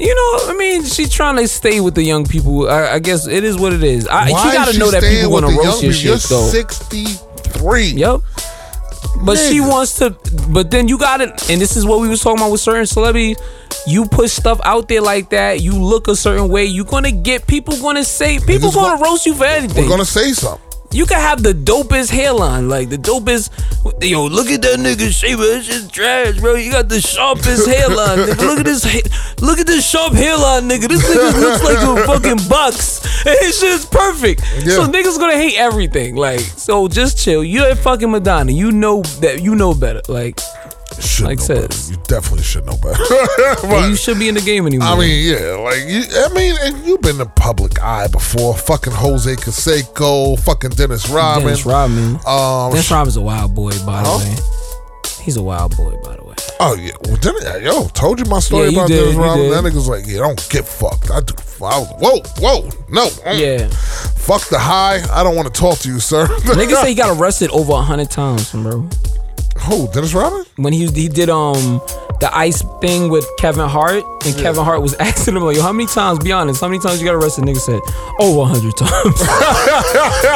you know, I mean, she's trying to stay with the young people. I, I guess it is what it is. I, Why she got to know that people with gonna the roast young your shit You're though. sixty-three. Yep. But she wants to. But then you got it, and this is what we was talking about with certain celebrities. You put stuff out there like that. You look a certain way. You're gonna get people gonna say people gonna roast you for anything. We're gonna say something. You can have the dopest hairline, like the dopest. Yo, look at that nigga shaver. It's just trash, bro. You got the sharpest hairline, nigga. Look at this. Look at this sharp hairline, nigga. This nigga looks like a fucking box. And his shit is perfect. So niggas gonna hate everything. Like, so just chill. You're fucking Madonna. You know that. You know better. Like, Should Like know said. better. You definitely should know better. you should be in the game anymore. I mean, yeah, like you, I mean, and you've been in public eye before. Fucking Jose Canseco, fucking Dennis Rodman. Dennis Rodman. Um, Dennis Rodman's a wild boy, by the way. He's a wild boy, by the way. Oh yeah, well, Dennis, yo, told you my story Yeah, about did, Dennis Rodman. That nigga's like, yeah, don't get fucked. I do. I was, whoa, whoa, no, mm. Yeah. fuck the high. I don't want to talk to you, sir. Niggas say he got arrested over a hundred times, bro. Who, Dennis Rodman? when he he did um the ice thing with Kevin Hart, and Kevin Hart was asking him like, "Yo, how many times? Be honest, how many times you got arrested?" Nigga said, "Over a hundred times."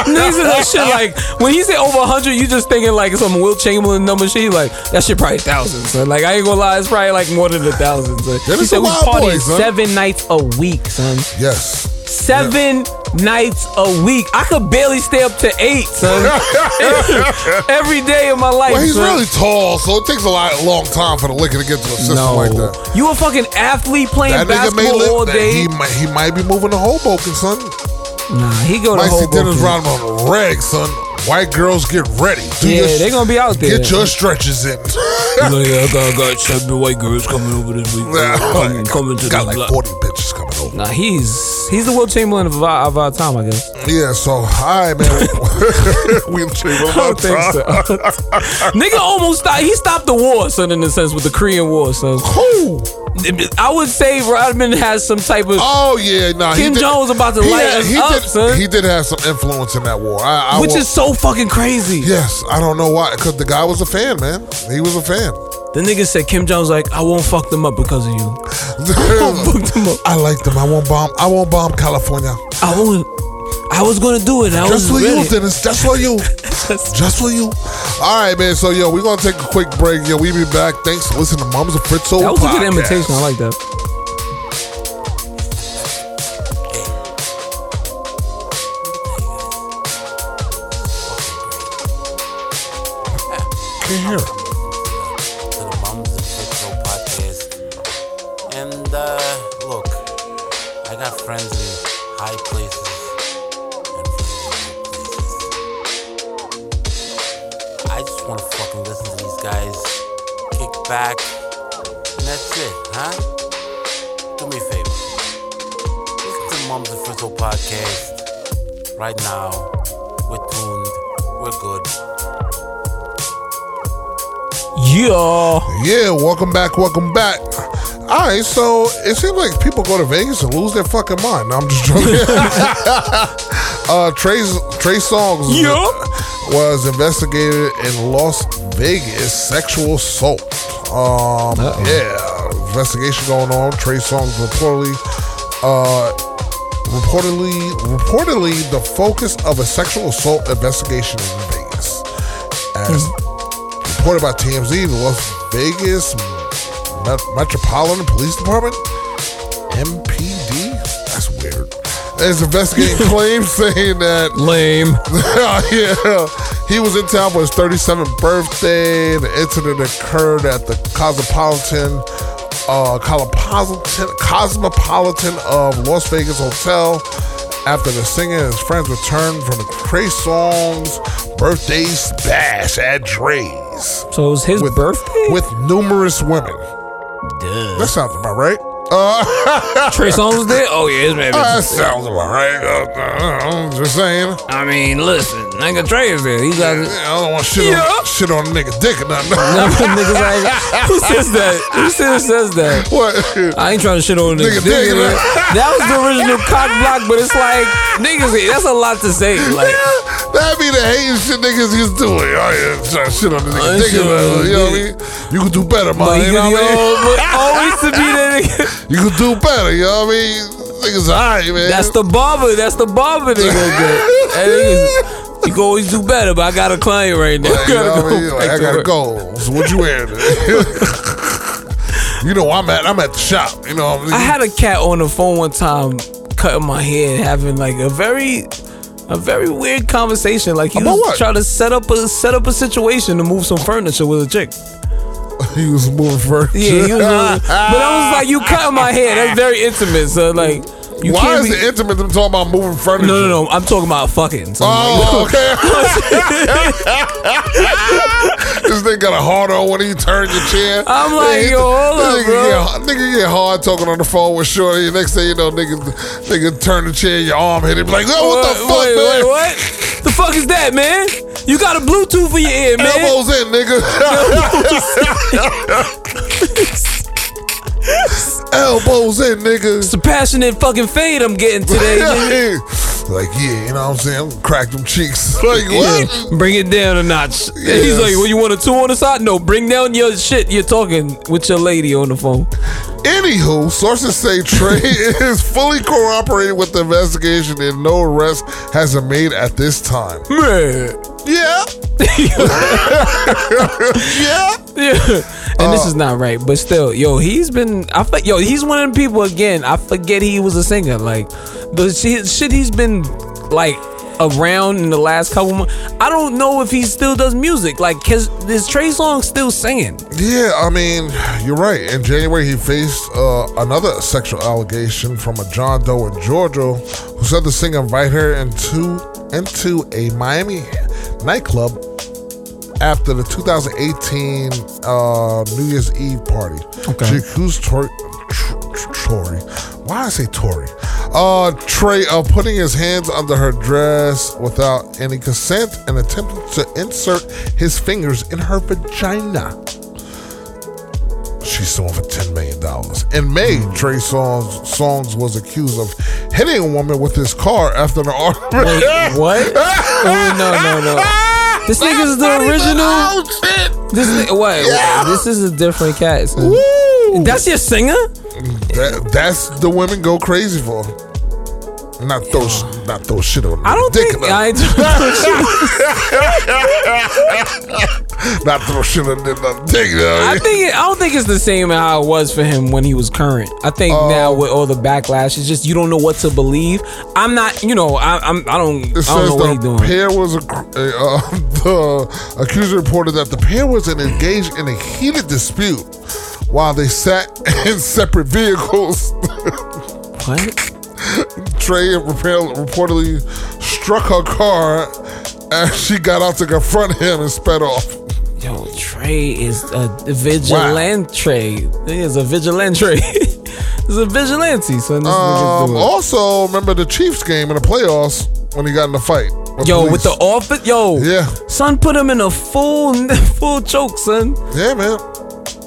Nigga said that shit like when he said over a hundred, you just thinking like some Wilt Chamberlain number shit. Like that shit probably thousands. Son. Like I ain't gonna lie, it's probably like more than a thousand. He said we party boy, seven nights a week, son. Yes. Seven nights a week. I could barely stay up to eight, son. Every day of my life. Well, he's son. really tall, so it takes a lot, long time for the liquor to get to a system No, like that. you a fucking athlete playing That nigga may basketball all live. That day. he might, he might be moving to Hoboken, son. nah, he go to Might see Dennis Hoboken. Rodman on the reg, son. White girls get ready. Do Yeah, your- they gonna be out there. Get your stretches in. Like, I got, I got seven white girls coming over this week. Coming, coming to Got the like block. 40 bitches Nah, he's he's the Wilt Chamberlain of our, of our time, I guess. Yeah, so all right, man. we treat I don't think so. Nigga almost stopped. He stopped the war, son, in a sense, with the Korean War, son. Who? I would say Rodman has some type of. Oh yeah, no. Kim did, Jong was about to light had- us he up, did, son. He did have some influence in that war, I, I which will- is so fucking crazy. Yes, I don't know why. Because the guy was a fan, man. He was a fan. The nigga said Kim Jong's like, I won't fuck them up because of you. i Fuck them up. I like them. I won't bomb. I won't bomb California. I won't. I was gonna do it. I Just was for ready. you, Dennis. Just for you. Just for you. All right, man. So, yo, we're gonna take a quick break. Yo, we be back. Thanks for listening to Mums and Fritzo. That was a good podcast. imitation. I like that. Can't hear it. to the Mums and Fit podcast. And uh, look, I got friends in high places and friends in low places. I just want to fucking listen to these guys kick back, and that's it, huh? Do me a favor. Listen to the Mums and Fritzo podcast right now. We're tuned. We're good. Yeah. Yeah, welcome back, welcome back. All right, so it seems like people go to Vegas and lose their fucking mind. No, I'm just joking. uh, Trey Trey Songz was, was investigated in Las Vegas sexual assault. Um, yeah, investigation going on. Trey Songz reportedly, uh, reportedly, reportedly the focus of a sexual assault investigation in Vegas. As reported by TMZ, the Las Vegas Metropolitan Police Department, MPD. That's weird. Is investigating claims saying that Lame. yeah, he was in town for his 37th birthday. The incident occurred at the Cosmopolitan, uh, Cosmopolitan, Cosmopolitan of Las Vegas Hotel after the singer and his friends returned from the Trey Songz's birthday bash at Drai's So it was his with birthday. with numerous women. That sounds about right. Uh, Trey Songz was there. Oh yeah, his man. that sounds about right. Uh, uh, just saying. I mean, listen, nigga Trey is there. He got. I don't want to shit Yeah. on shit on a nigga dick or nothing. Niggas like, who says that? Who says says that? what? I ain't trying to shit on a nigga. Nigga dick, Nigga, that was the original cock block, but it's like niggas. That's a lot to say. Like, That be the hating shit niggas is doing. Oh yeah, trying to shit on the nigga Oh, dick. shit on man. You know what I mean? You can do better, man. You know what I mean? but always to be that nigga. You could do better. You know what I mean? Niggas alright, man. That's the barber. That's the barber nigga. That niggas, you can always do better, but I got a client right now. Like, you know what I mean? Like, I gotta go. So what you wearing? you know I'm at I'm at the shop. You know what I mean? I had a cat on the phone one time, cutting my hair, having like a very, a very weird conversation. Like he About was what? trying to set up a set up a situation to move some furniture with a chick. he was moving first. Yeah, he was. moving- but I was like, you cutting my hair. That's very intimate. So like, you Why is be. it intimate? I'm talking about moving furniture. no, no, no. I'm talking about fucking. So I'm like, Oh, okay. this nigga got a hard on when he turned your chair. I'm like, Nigga, yo, hold up, nigga bro. Get, nigga get hard talking on the phone with Shorty. Next thing you know, nigga, nigga turn the chair, your arm hit it. Be like, oh, what the fuck, wait, man? wait, what? The fuck is that, man? You got a Bluetooth for your ear, man. Elbows in, nigga. Elbows in, nigga. It's a passionate fucking fade I'm getting today. nigga. like, yeah, you know what I'm saying? I'm gonna crack them cheeks. Like, what? Yeah, bring it down a notch. And He's like, well, you want a two on the side? No, bring down your shit. You're talking with your lady on the phone. Anywho, sources say Trey is fully cooperating with the investigation and no arrest has been made at this time. Man. Yeah. yeah. Yeah. And this is not right, but still, yo, he's been. I fe- yo, he's one of the people again. I forget he was a singer. Like the shit, shit he's been like around in the last couple months. I don't know if he still does music. Like, cause this Trey Songz still singing. Yeah, I mean, you're right. In January, he faced uh, another sexual allegation from a John Doe in Georgia who said the singer invited her into into a Miami nightclub after the 2018 uh, New Year's Eve party. Okay. She accused Tori, Tory. Why I say Tory? Uh, Trey uh, putting his hands under her dress without any consent and attempting to insert his fingers in her vagina. She's suing for ten million dollars. In May, Trey Songz, Songz was accused of hitting a woman with his car after an argument. Wait, what? oh, no, no, no. This nigga's the original. This nigga, what? Yeah. This is a different cat. That's your singer? That, that's the women go crazy for. Not throw, sh- not throw shit on. I don't think. I not throw shit on dick. I think it, I don't think it's the same how it was for him when he was current. I think Oh. now with all the backlash, it's just you don't know what to believe. I'm not, you know, I, I'm I don't It I don't know what he's doing. pair was a, uh, the accuser reported that the pair was engaged in a heated dispute while they sat in separate vehicles. What? Trey reportedly struck her car as she got out to confront him and sped off. Yo, Trey is a vigilante. He is a vigilante. He's a vigilante. So this Um, also, remember the Chiefs game in the playoffs when he got in the fight? Yo, police. with the office, yo, Yeah. son put him in a full full choke, son, Yeah, man.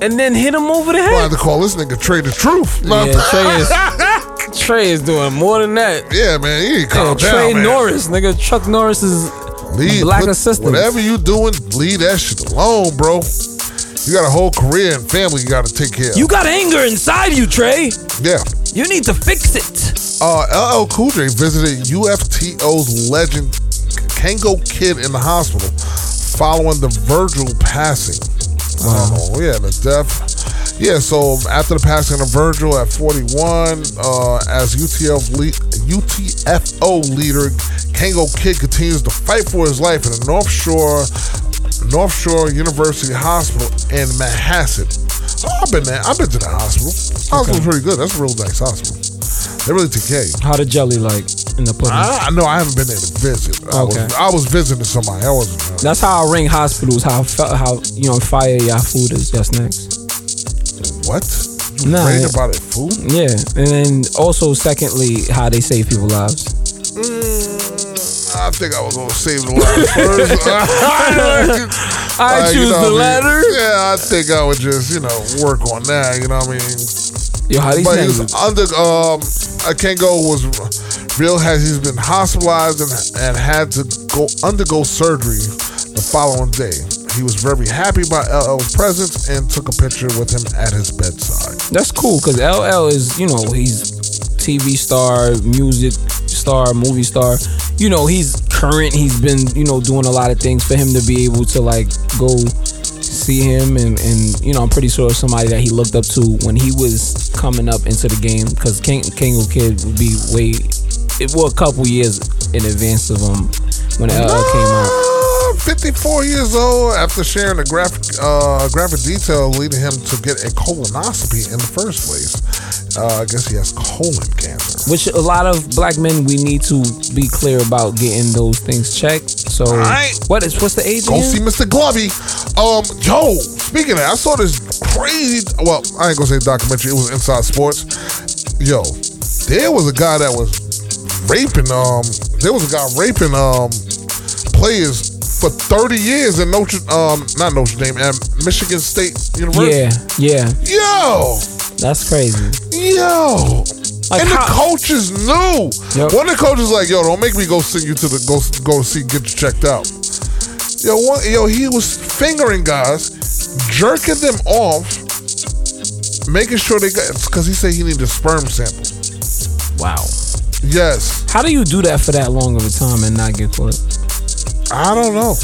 And then hit him over the I head. had to call this nigga Trey the Truth. No, Yeah, Trey is Trey is doing more than that. yeah, man. He ain't Yo, calm down, Trey man. Norris, nigga, Chuck Norris is Leave, black put- assistant. Whatever you doing, leave that shit alone, bro. You got a whole career and family you got to take care of. You got anger inside you, Trey. yeah. You need to fix it. Uh, LL Cool J visited UTFO's legend Kangol Kid in the hospital following the Virgil passing. Oh, yeah, the death. Yeah, so after the passing of Virgil at 41, uh, as UTF le- UTFO leader, Kangol Kid continues to fight for his life in the North Shore North Shore University Hospital in Manhasset. Oh, I've been there. I've been to the hospital. Hospital's pretty good. That's a real nice hospital. They really take care. How the jelly like in the pudding? I, I know I haven't been there to visit. I, Okay. was, I was visiting somebody. I wasn't. uh, That's how I ring hospitals. How how you know fire y'all food is just next. what? You Nah, yeah. about it, food? Yeah, and then also secondly, how they save people lives. Mm, I think I was gonna save the ladder first. I Like, you choose know the I mean? latter. Yeah, I think I would just you know work on that. You know what I mean? Yo, how these But he was under um I can't go was real has he's been hospitalized and, and had to go undergo surgery the following day. He was very happy about LL's presence and took a picture with him at his bedside. That's cool because LL is, you know, he's TV star, music star, movie star. You know, he's current. He's been, you know, doing a lot of things for him to be able to like go see him and and you know, I'm pretty sure somebody that he looked up to when he was coming up into the game because King Kangol Kid would be way it well a couple years in advance of him when LL uh, came out. Uh, 54 years old after sharing a graphic uh, graphic detail leading him to get a colonoscopy in the first place. Uh, I guess he has colon cancer. Which a lot of black men we need to be clear about getting those things checked. So Alright. what is what's the age Go again? see Mr. Glovey. Um, yo, speaking of that, I saw this crazy. Well, I ain't gonna say documentary. It was Inside Sports. Yo, there was a guy that was raping. Um, there was a guy raping um players for 30 years in Notre um not Notre Dame and Michigan State University. Yeah, yeah, Yo, that's crazy. yo. Like and the how- coaches knew. Yep. One of the coaches like, yo, don't make me go send you to the go go see get you checked out. Yo, one, yo, he was fingering guys, jerking them off, making sure they got because he said he needed a sperm sample. Wow. Yes, How do you do that for that long of a time and not get caught? I don't know,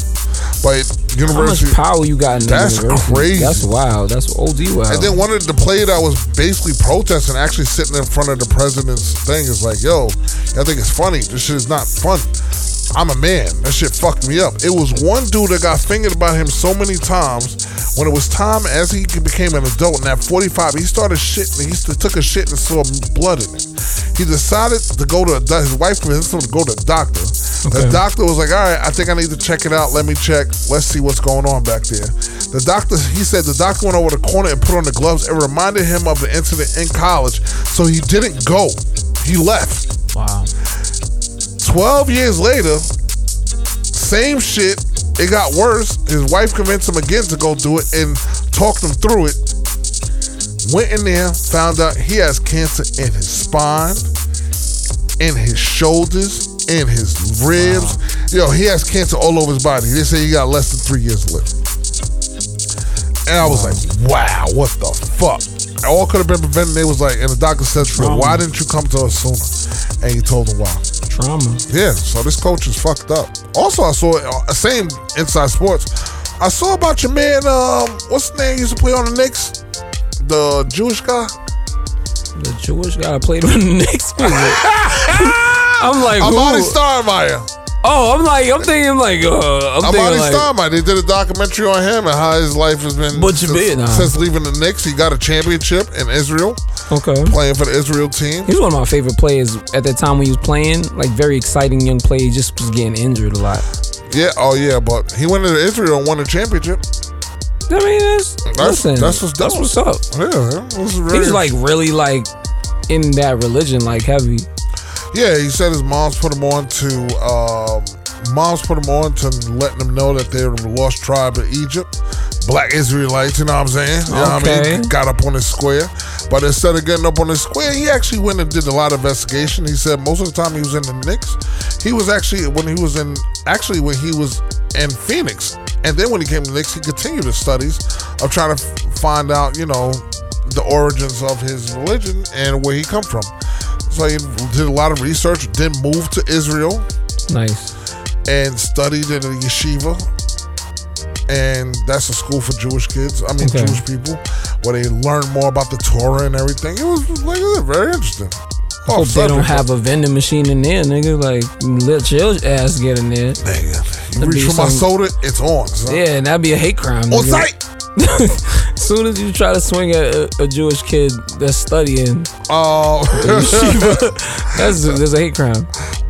but How much university. power you got in the That's university? crazy. That's wild. That's OD wild. And then one of the player that was basically protesting, actually sitting in front of the president's thing, is like, "Yo, I think it's funny. This shit is not fun. I'm a man. That shit fucked me up." It was one dude that got fingered about him so many times. When it was time, as he became an adult, and at 45, he started shitting. He took a shit and saw blood in it. He decided to go to a, his wife convinced him to go to the doctor. The doctor was like, "All right, I think I need to check it out. Let me check. Let's see what's going on back there." The doctor, he said, the doctor went over the corner and put on the gloves. It reminded him of the incident in college, so he didn't go. He left. 12 years later, same shit. It got worse. His wife convinced him again to go do it and talked him through it. Went in there, found out he has cancer in his spine, in his shoulders, in his ribs. Yo, he has cancer all over his body. They say he got less than three years left. And I was like, wow, what the fuck? All could have been prevented. They was like, and the doctor said, why didn't you come to us sooner? And he told them why. Trauma. Yeah, so this coach is fucked up. Also, I saw uh, same inside sports. I saw about your man. Um, what's his name? He used to play on the Knicks. The Jewish guy. The Jewish guy played on the Knicks. Who is it? I'm like, Amar'e who? Stoudemire. Oh, I'm like, I'm thinking like, uh, I'm Amar'e thinking like, Stoudemire. They did a documentary on him and how his life has been since, nah. since leaving the Knicks. He got a championship in Israel, okay. playing for the Israel team. He was one of my favorite players at that time when he was playing. Like very exciting young player. He just was getting injured a lot. Yeah, oh yeah, but he went to Israel and won a championship. I mean, that's, That's listen, that's what's that's what's up. Yeah, it was very, He's like really like in that religion, like heavy. Yeah, he said his mom's put him on to um, mom's put him on to letting him know that they're the lost tribe of Egypt, black Israelites. You know what I'm saying? You know what I Okay. mean? Got up on his square, but instead of getting up on his square, he actually went and did a lot of investigation. He said most of the time he was in the Knicks, he was actually when he was in actually when he was in Phoenix, and then when he came to the Knicks, he continued his studies of trying to f- find out, you know, the origins of his religion and where he come from. He did a lot of research, then moved to Israel Nice. and studied in a yeshiva. And that's a school for Jewish kids. I mean, Okay. Jewish people, where they learn more about the Torah and everything. It was like very interesting. Oh, Hope they don't have a vending machine in there, nigga. Like let your ass get in there. Nigga, you That'd reach for my soda, it's on. Son. Yeah, and that'd be a hate crime. On nigga. site. As soon as you try to swing at a, a Jewish kid that's studying, Uh, that's there's a hate crime.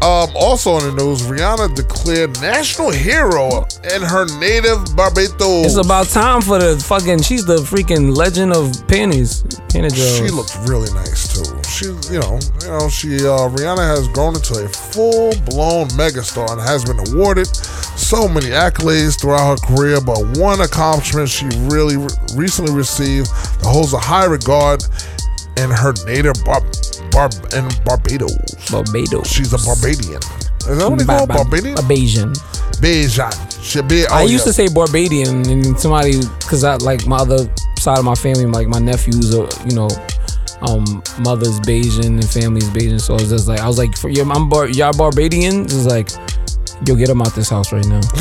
um, also on the news, Rihanna declared national hero in her native Barbados. It's about time for the fucking. She's the freaking legend of panties. She looks really nice too. She, you know, you know, she uh, Rihanna has grown into a full-blown megastar and has been awarded so many accolades throughout her career. But one accomplishment she really re- recently received that holds a high regard in her native Bar- Bar- in Barbados. Barbados. She's a Barbadian. Is that what they call Ba- ba- Barbadian? Barbadian. Bajan. She be. I oh, used yeah. to say Barbadian, and somebody, cause I like my other side of my family, like my nephews, are you know, um, mother's Bajan and family's Bajan. So I was just like I was like, for, yeah, I'm Bar- y'all Barbadians. It's like, yo, get them out this house right now.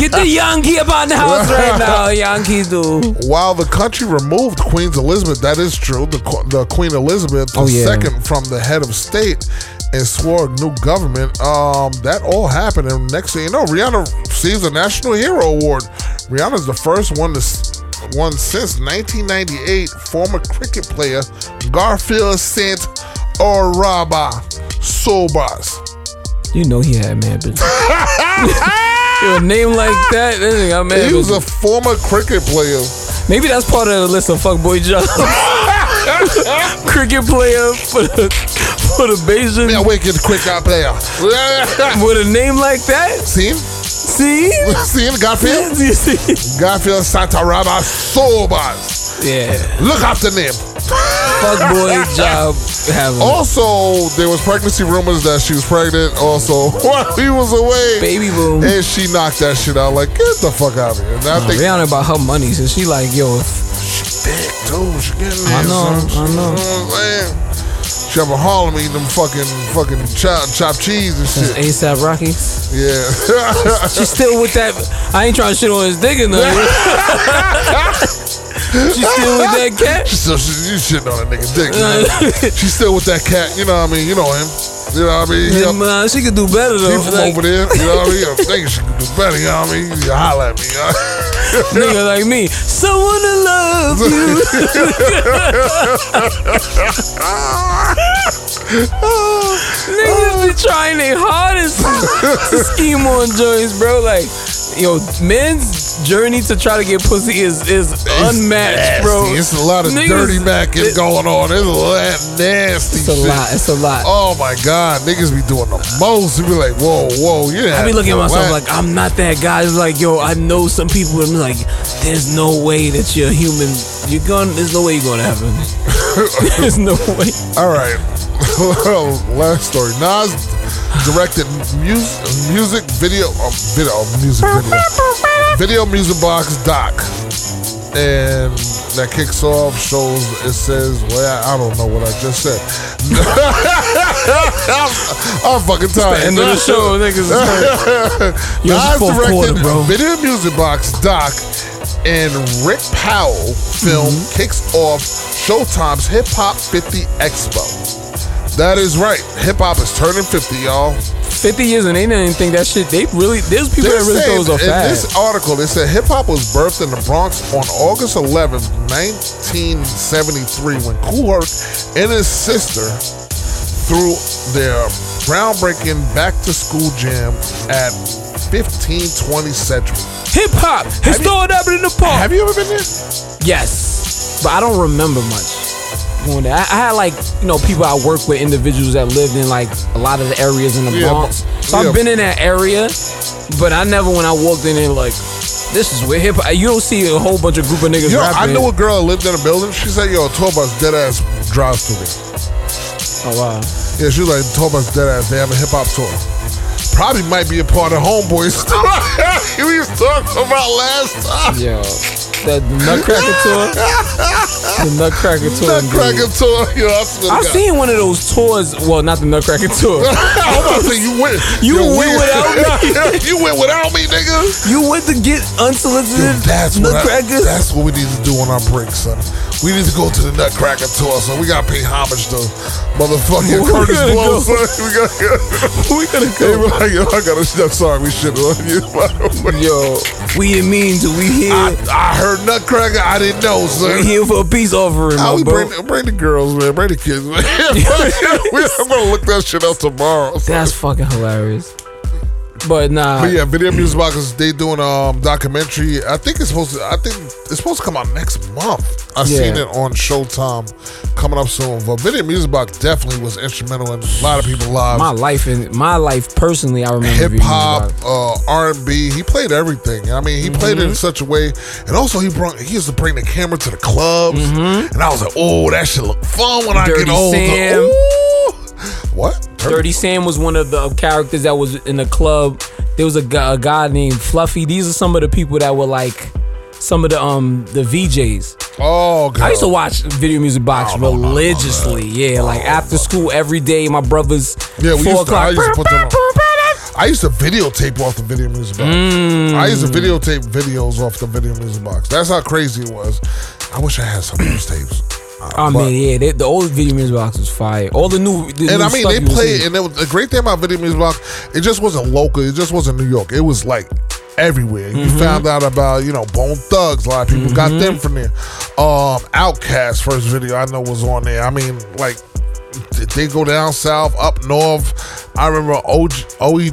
get the Yankee up out the house right now, Yankees dude. While the country removed Queen Elizabeth, that is true. The, the Queen Elizabeth Oh, yeah. II from the head of state and swore a new government. Um, that all happened, and next thing you know, Rihanna receives a National Hero Award. Rihanna's the first one to one since 1998. Former cricket player Garfield Saint Oraba Sobers. You know he had mad bitch. A name like that, that nigga got mad He was bitches. a former cricket player. Maybe that's part of the list of fuckboy jobs. Cricket player for the for the Bajan Yeah, wicked cricket player. with a name like that. See him? See? See him, Garfield? See? Garfield Santarama Sobers. Yeah, Look after him. Fuckboy job having Also, there was pregnancy rumors that she was pregnant. Also, while he was away, baby boom. and she knocked that shit out. Like, get the fuck out of here. And I Nah, think Rihanna about her money, so she like, yo, she big too. She getting me. I know, son. I know. You know what I'm saying? She up in Harlem eating them fucking fucking chop, chopped cheese and shit. ASAP Rocky. Yeah. She's still with that. I ain't trying to shit on his dick or nothing. She's still with that cat. She still she, you shitting on that nigga dick. Man. She's still with that cat. You know what I mean? You know him. You know what I mean? Up, And, uh, she could do better though. from Like, over there. You know what I mean? I'm thinking she could do better. You know what I mean? You holler at me. You know? nigga like me, someone to love you. Niggas be trying their hardest to scheme on joints, bro. Like, Yo, men's journey to try to get pussy is is unmatched, bro. It's a lot of Niggas- dirty macking it- going on. There's a lot nasty It's a shit. lot. It's a lot. Oh my god, niggas be doing the most. You be like, whoa, whoa, yeah. I be looking at myself like I'm not that guy. It's like, yo, I know some people. I'm like, there's no way that you're human. You're going. There's no way you're going to heaven. there's no way. all right. last story. Nas directed music, music video, uh, video, music video, video music box doc, and that kicks off shows. It says, well, I don't know what I just said. I'm, I'm fucking tired. End of the show, niggas. is crazy. Yo, it's Nas fourth directed quarter, bro. Video Music Box doc and Rick Powell film Mm-hmm. kicks off Showtime's Hip Hop 50 Expo. That is right. Hip hop is turning 50, y'all. 50 years and they didn't think that shit. They really. There's people They're that really saying- throws off in fast. this article, they said hip hop was birthed in the Bronx on August 11th, 1973, when Kool Herc and his sister threw their groundbreaking back to school jam at 1520 Central. Hip hop. It's throwing up in the park. Have you ever been there? Yes, but I don't remember much. There. I, I had like you know people I work with, individuals that lived in like a lot of the areas in the Yeah, Bronx. So yeah. I've been in that area, but I never when I walked in there like this is where hip hop. You don't see a whole bunch of group of niggas Yo, I rapping. knew a girl that lived in a building. She said, "Yo, a tour bus dead ass drives through there." Oh wow. Yeah, she was like, "Tour bus dead ass. They have a hip hop tour." Probably might be a part of Homeboys. we was talking about last time. Yo, that the Nutcracker tour. The Nutcracker tour. Nutcracker tour. Yo, I swear to I've God. seen one of those tours. Well, not the Nutcracker tour. I'm about to say you went. You yo, went without me. you went without me, nigga. You went to get unsolicited Dude, that's what I, Nutcrackers. that's what we need to do on our break, son. We need to go to the Nutcracker tour, so we gotta pay homage to motherfucking Kurtis Blow, go? son. We gotta, go. we gonna Hey, go. yo, I got a that song we should on you. By the way. Yo, we didn't mean to. We here. I, I heard Nutcracker. I didn't know, son. we here for a peace offering, my bro. bring, bring the girls, man. Bring the kids, man. I'm gonna look that shit up tomorrow. son. That's fucking hilarious. But nah, But yeah, Video Music Box they doing um documentary. I think it's supposed to. I think it's supposed to come out next month. I Yeah. seen it on Showtime coming up soon. But Video Music Box definitely was instrumental in a lot of people's lives. my life and my life personally, I remember Hip hop, uh, R and B. He played everything. I mean, he played Mm-hmm. it in such a way, and also he brought. He used to bring the camera to the clubs, Mm-hmm. and I was like, "Oh, that should look fun when I get older." What? Dirty Sam was one of the characters that was in the club. There was a guy, a guy named Fluffy. These are some of the people that were like some of the um the VJs. Oh, God. I used to watch Video Music Box I don't know about religiously. Yeah, like after school every day. My brothers. Yeah, we four used to- I used to put them on. I used to videotape off the video music box. Mm. I used to videotape videos off the video music box. That's how crazy it was. I wish I had some of those tapes. I but- mean, yeah, they, the old Video Music Box was fire. All the new, the and new I mean, they you played, and it was, the great thing about Video Music Box, it just wasn't local. It just wasn't New York. It was like everywhere. You Mm-hmm. found out about, you know, Bone Thugs. A lot of people got them from there. Um, OutKast first video I know was on there. I mean, like, did they go down south, up north? I remember OG, OE,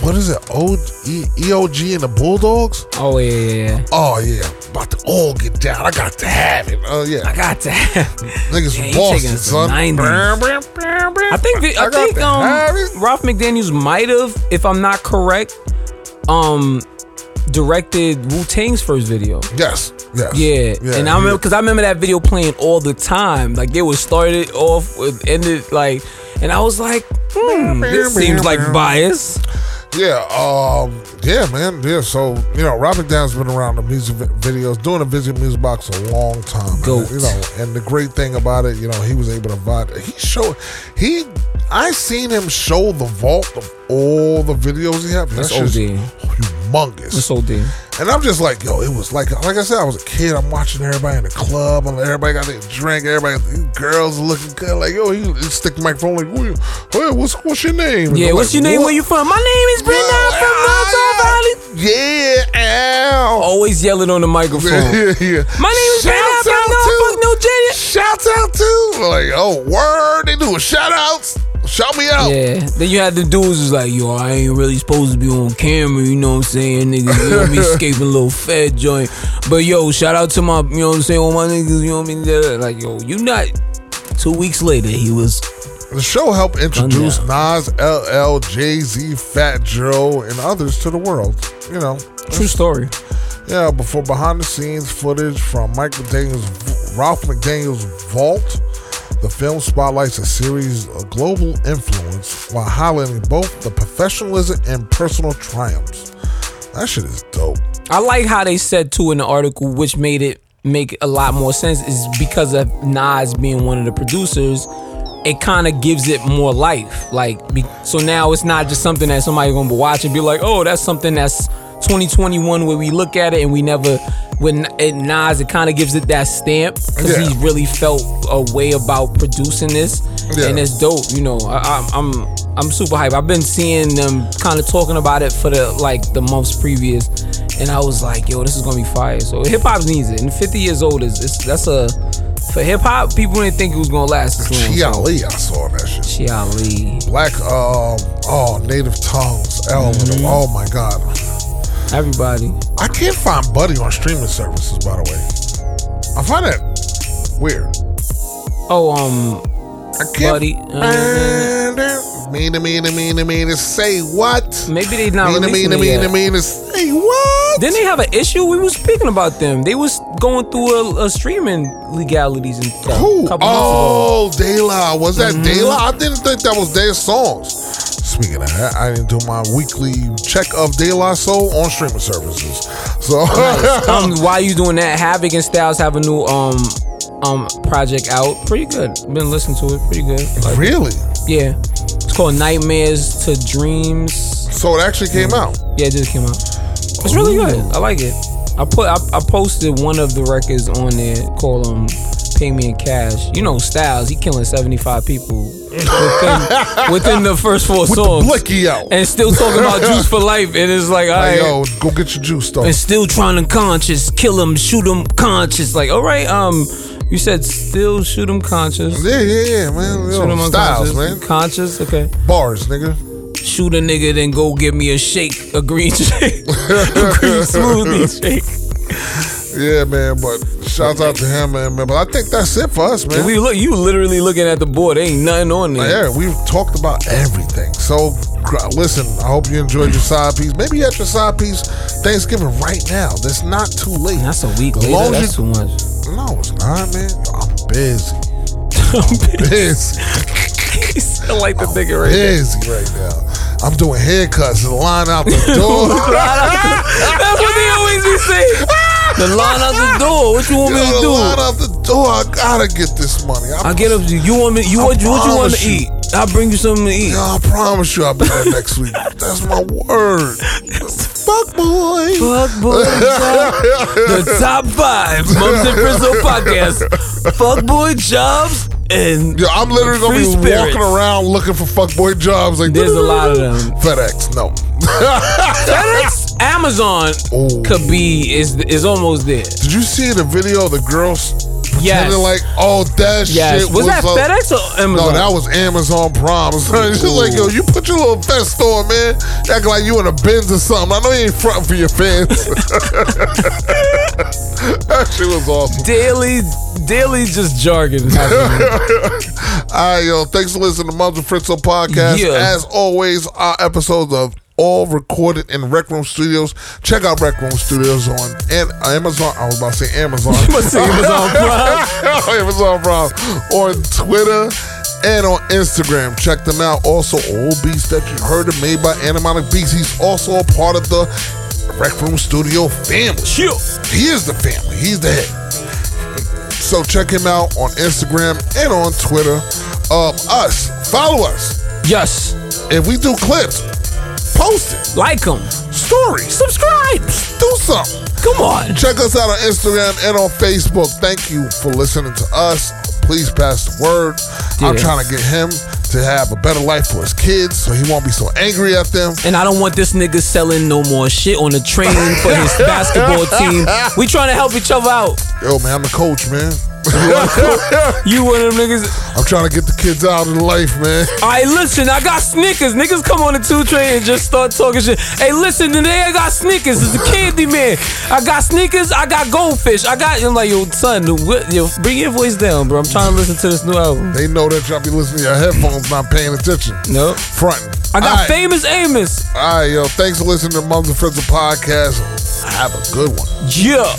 what is it? O, e, Ed O.G and the Bulldogs? Oh yeah, yeah, yeah. Oh, yeah. About to all get down. I got to have it. Oh, yeah. I got that. Niggas Yeah, from Boston, to son. 90s. I think I, I got think to um. Ralph McDaniels might have, if I'm not correct, um directed Wu Tang's first video. Yes. Yes. Yeah, and I remember because I remember that video playing all the time. Like it was started off with ended like, and I was like, hmm, this seems like bias. Yeah, um, yeah, man, yeah. So you know, Robert Down's been around the music videos, doing the video music box a long time. Goat. You know, and the great thing about it, you know, he was able to vibe. He showed, he, I seen him show the vault of all the videos he had. That's That shit's OD. Humongous. It's OD. And I'm just like, yo, it was like, like I said, I was a kid. I'm watching everybody in the club, and everybody got their drink. Everybody, girls looking good. Like, yo, he, he stick the microphone like, "Who- hey, what's what's your name? And Yeah, what's like, your name? "What?" Where you from? My name is Brenda Well, from North Valley. Yeah, ow. Always yelling on the microphone. yeah, yeah. My name is Brenda from to- New Jersey. Shouts out to like, oh word, they doing shout outs. Shout me out. Yeah. Then you had the dudes who's like, yo, I ain't really supposed to be on camera, you know what I'm saying? Niggas, you know me escaping a little fed joint. But yo, shout out to my, you know what I'm saying, all my niggas, you know what I mean? Like, yo, you not. Two weeks later, he was. The show helped introduce Nas, LL, Jay Z, Fat Joe, and others to the world. You know, True story. yeah. Before behind the scenes footage from Mike McDaniel's, Ralph McDaniel's vault, the film spotlights a series of global influence while highlighting both the professionalism and personal triumphs. That shit is dope. I like how they said too in the article, which made it make a lot more sense, is because of Nas being one of the producers. It kind of gives it more life, like be, so now it's not just something that somebody gonna watch and be like, oh, that's something that's 2021 where we look at it and we never. When it Nas, it kind of gives it that stamp because Yeah. he really felt a way about producing this, Yeah. and it's dope. You know, I, I'm I'm super hype. I've been seeing them kind of talking about it for the like the months previous, and I was like, yo, this is gonna be fire. So hip hop needs it. And 50 years old is it's, that's a for hip hop. People didn't think it was gonna last this long. Chi so- Ali, I saw that shit. Chi Ali. Black, um, oh, native tongues, L. Mm-hmm. Oh my god, Everybody. I can't find Buddy on streaming services. By the way, I find that weird. Oh, um, I can't. Buddy, uh, mean to mean to mean to mean to say what? maybe they not Mean to mean releasing to it mean to mean say what? Didn't they have an issue? We were speaking about them. They was going through a, a streaming legalities and stuff. Who? A couple months ago. Oh, De La. Was that Mm-hmm. La? I didn't think that was their songs. Speaking of that, I didn't do my weekly check of De La Soul on streaming services. So um, while you doing that, Havoc and Styles have a new um um project out. Pretty good. Been listening to it. Pretty good. Like, really? yeah. It's called Nightmares to Dreams. So it actually came out. Yeah, it just came out. It's really good. I like it. I put I, I posted one of the records on there called um Pay Me in Cash. You know Styles, he killing 75 people within, within the first four With the songs. blicky out. And still talking about juice for life. And it's like, all Like, yo, go get your juice though. and still trying to conscious, kill him, shoot him conscious. Like, all right, um, you said still shoot him conscious. Yeah, yeah, yeah, man. Shoot him styles, man. Conscious, okay. Bars, nigga. Shoot a nigga, then go give me a shake, a green shake, a green smoothie shake. Yeah, man. But shouts out to him, man. man. But I think that's it for us, man. And we look, you literally looking at the board. There ain't nothing on there. Yeah, we've talked about everything. So, listen, I hope you enjoyed your side piece. Maybe you at your side piece Thanksgiving right now. That's not too late. That's a week As later. long That's you- too much. No, it's not, man. I'm busy. I'm Busy. He sound like the nigga right there. Busy right now. I'm doing haircuts and line out the door. That's what they always be saying. The line out the door. What you want me to the do? line out the door. I gotta get this money. I, I get up you. You want me? You what? You, what you want to eat? I'll bring you something to eat. Yo, I promise you I'll be there next week. That's my word. Fuck boy. Fuck boy, the top five Mums and Frizzle podcast. Fuck boy jobs and Yo, I'm literally gonna be spirits. walking around looking for fuck boy jobs. Like There's a lot of them. FedEx, no. FedEx, Amazon Ooh. could be is is almost there. Did you see the video of the girls pretending Yes. like, oh, that Yes. shit Was that a- FedEx or Amazon? No, that was Amazon Prime. She's like, yo, you put your little vest on, man. Acting like you in a Benz or something. I know you ain't fronting for your fans. that shit was awesome. daily, daily just jargon. All right, yo, thanks for listening to and Fritzo podcast. Yeah. As always, our episodes of all recorded in Rec Room Studios. Check out Rec Room Studios on and Amazon. I was about to say Amazon. about to say Amazon Prime. Amazon Prime on Twitter and on Instagram. Check them out. Also, all beats that you heard are made by Animatic Beats. He's also a part of the Rec Room Studio family. Chill. He is the family. He's the head. So check him out on Instagram and on Twitter. Um, us, follow us. Yes. If we do clips, post it. Like them. Stories. Subscribe. Do something. Come on. Check us out on Instagram and on Facebook. Thank you for listening to us. Please pass the word. I'm trying to get him to have a better life for his kids so he won't be so angry at them. And I don't want this nigga selling no more shit on the train for his basketball team. We trying to help each other out. Yo, man, I'm the coach, man. You one of them niggas. I'm trying to get the kids out of life, man. All right, listen, I got Snickers. Niggas come on the two train and just start talking shit. Hey, listen, today I got Snickers. It's a candy man. I got Snickers. I got goldfish. I got. I'm like, yo, son, what, yo, bring your voice down, bro. I'm trying to listen to this new album. They know that y'all be listening to your headphones, not paying attention. No. Fronting. I got right. famous Amos. All right, yo. Thanks for listening to Mums and Friends podcast. Have a good one. Yeah.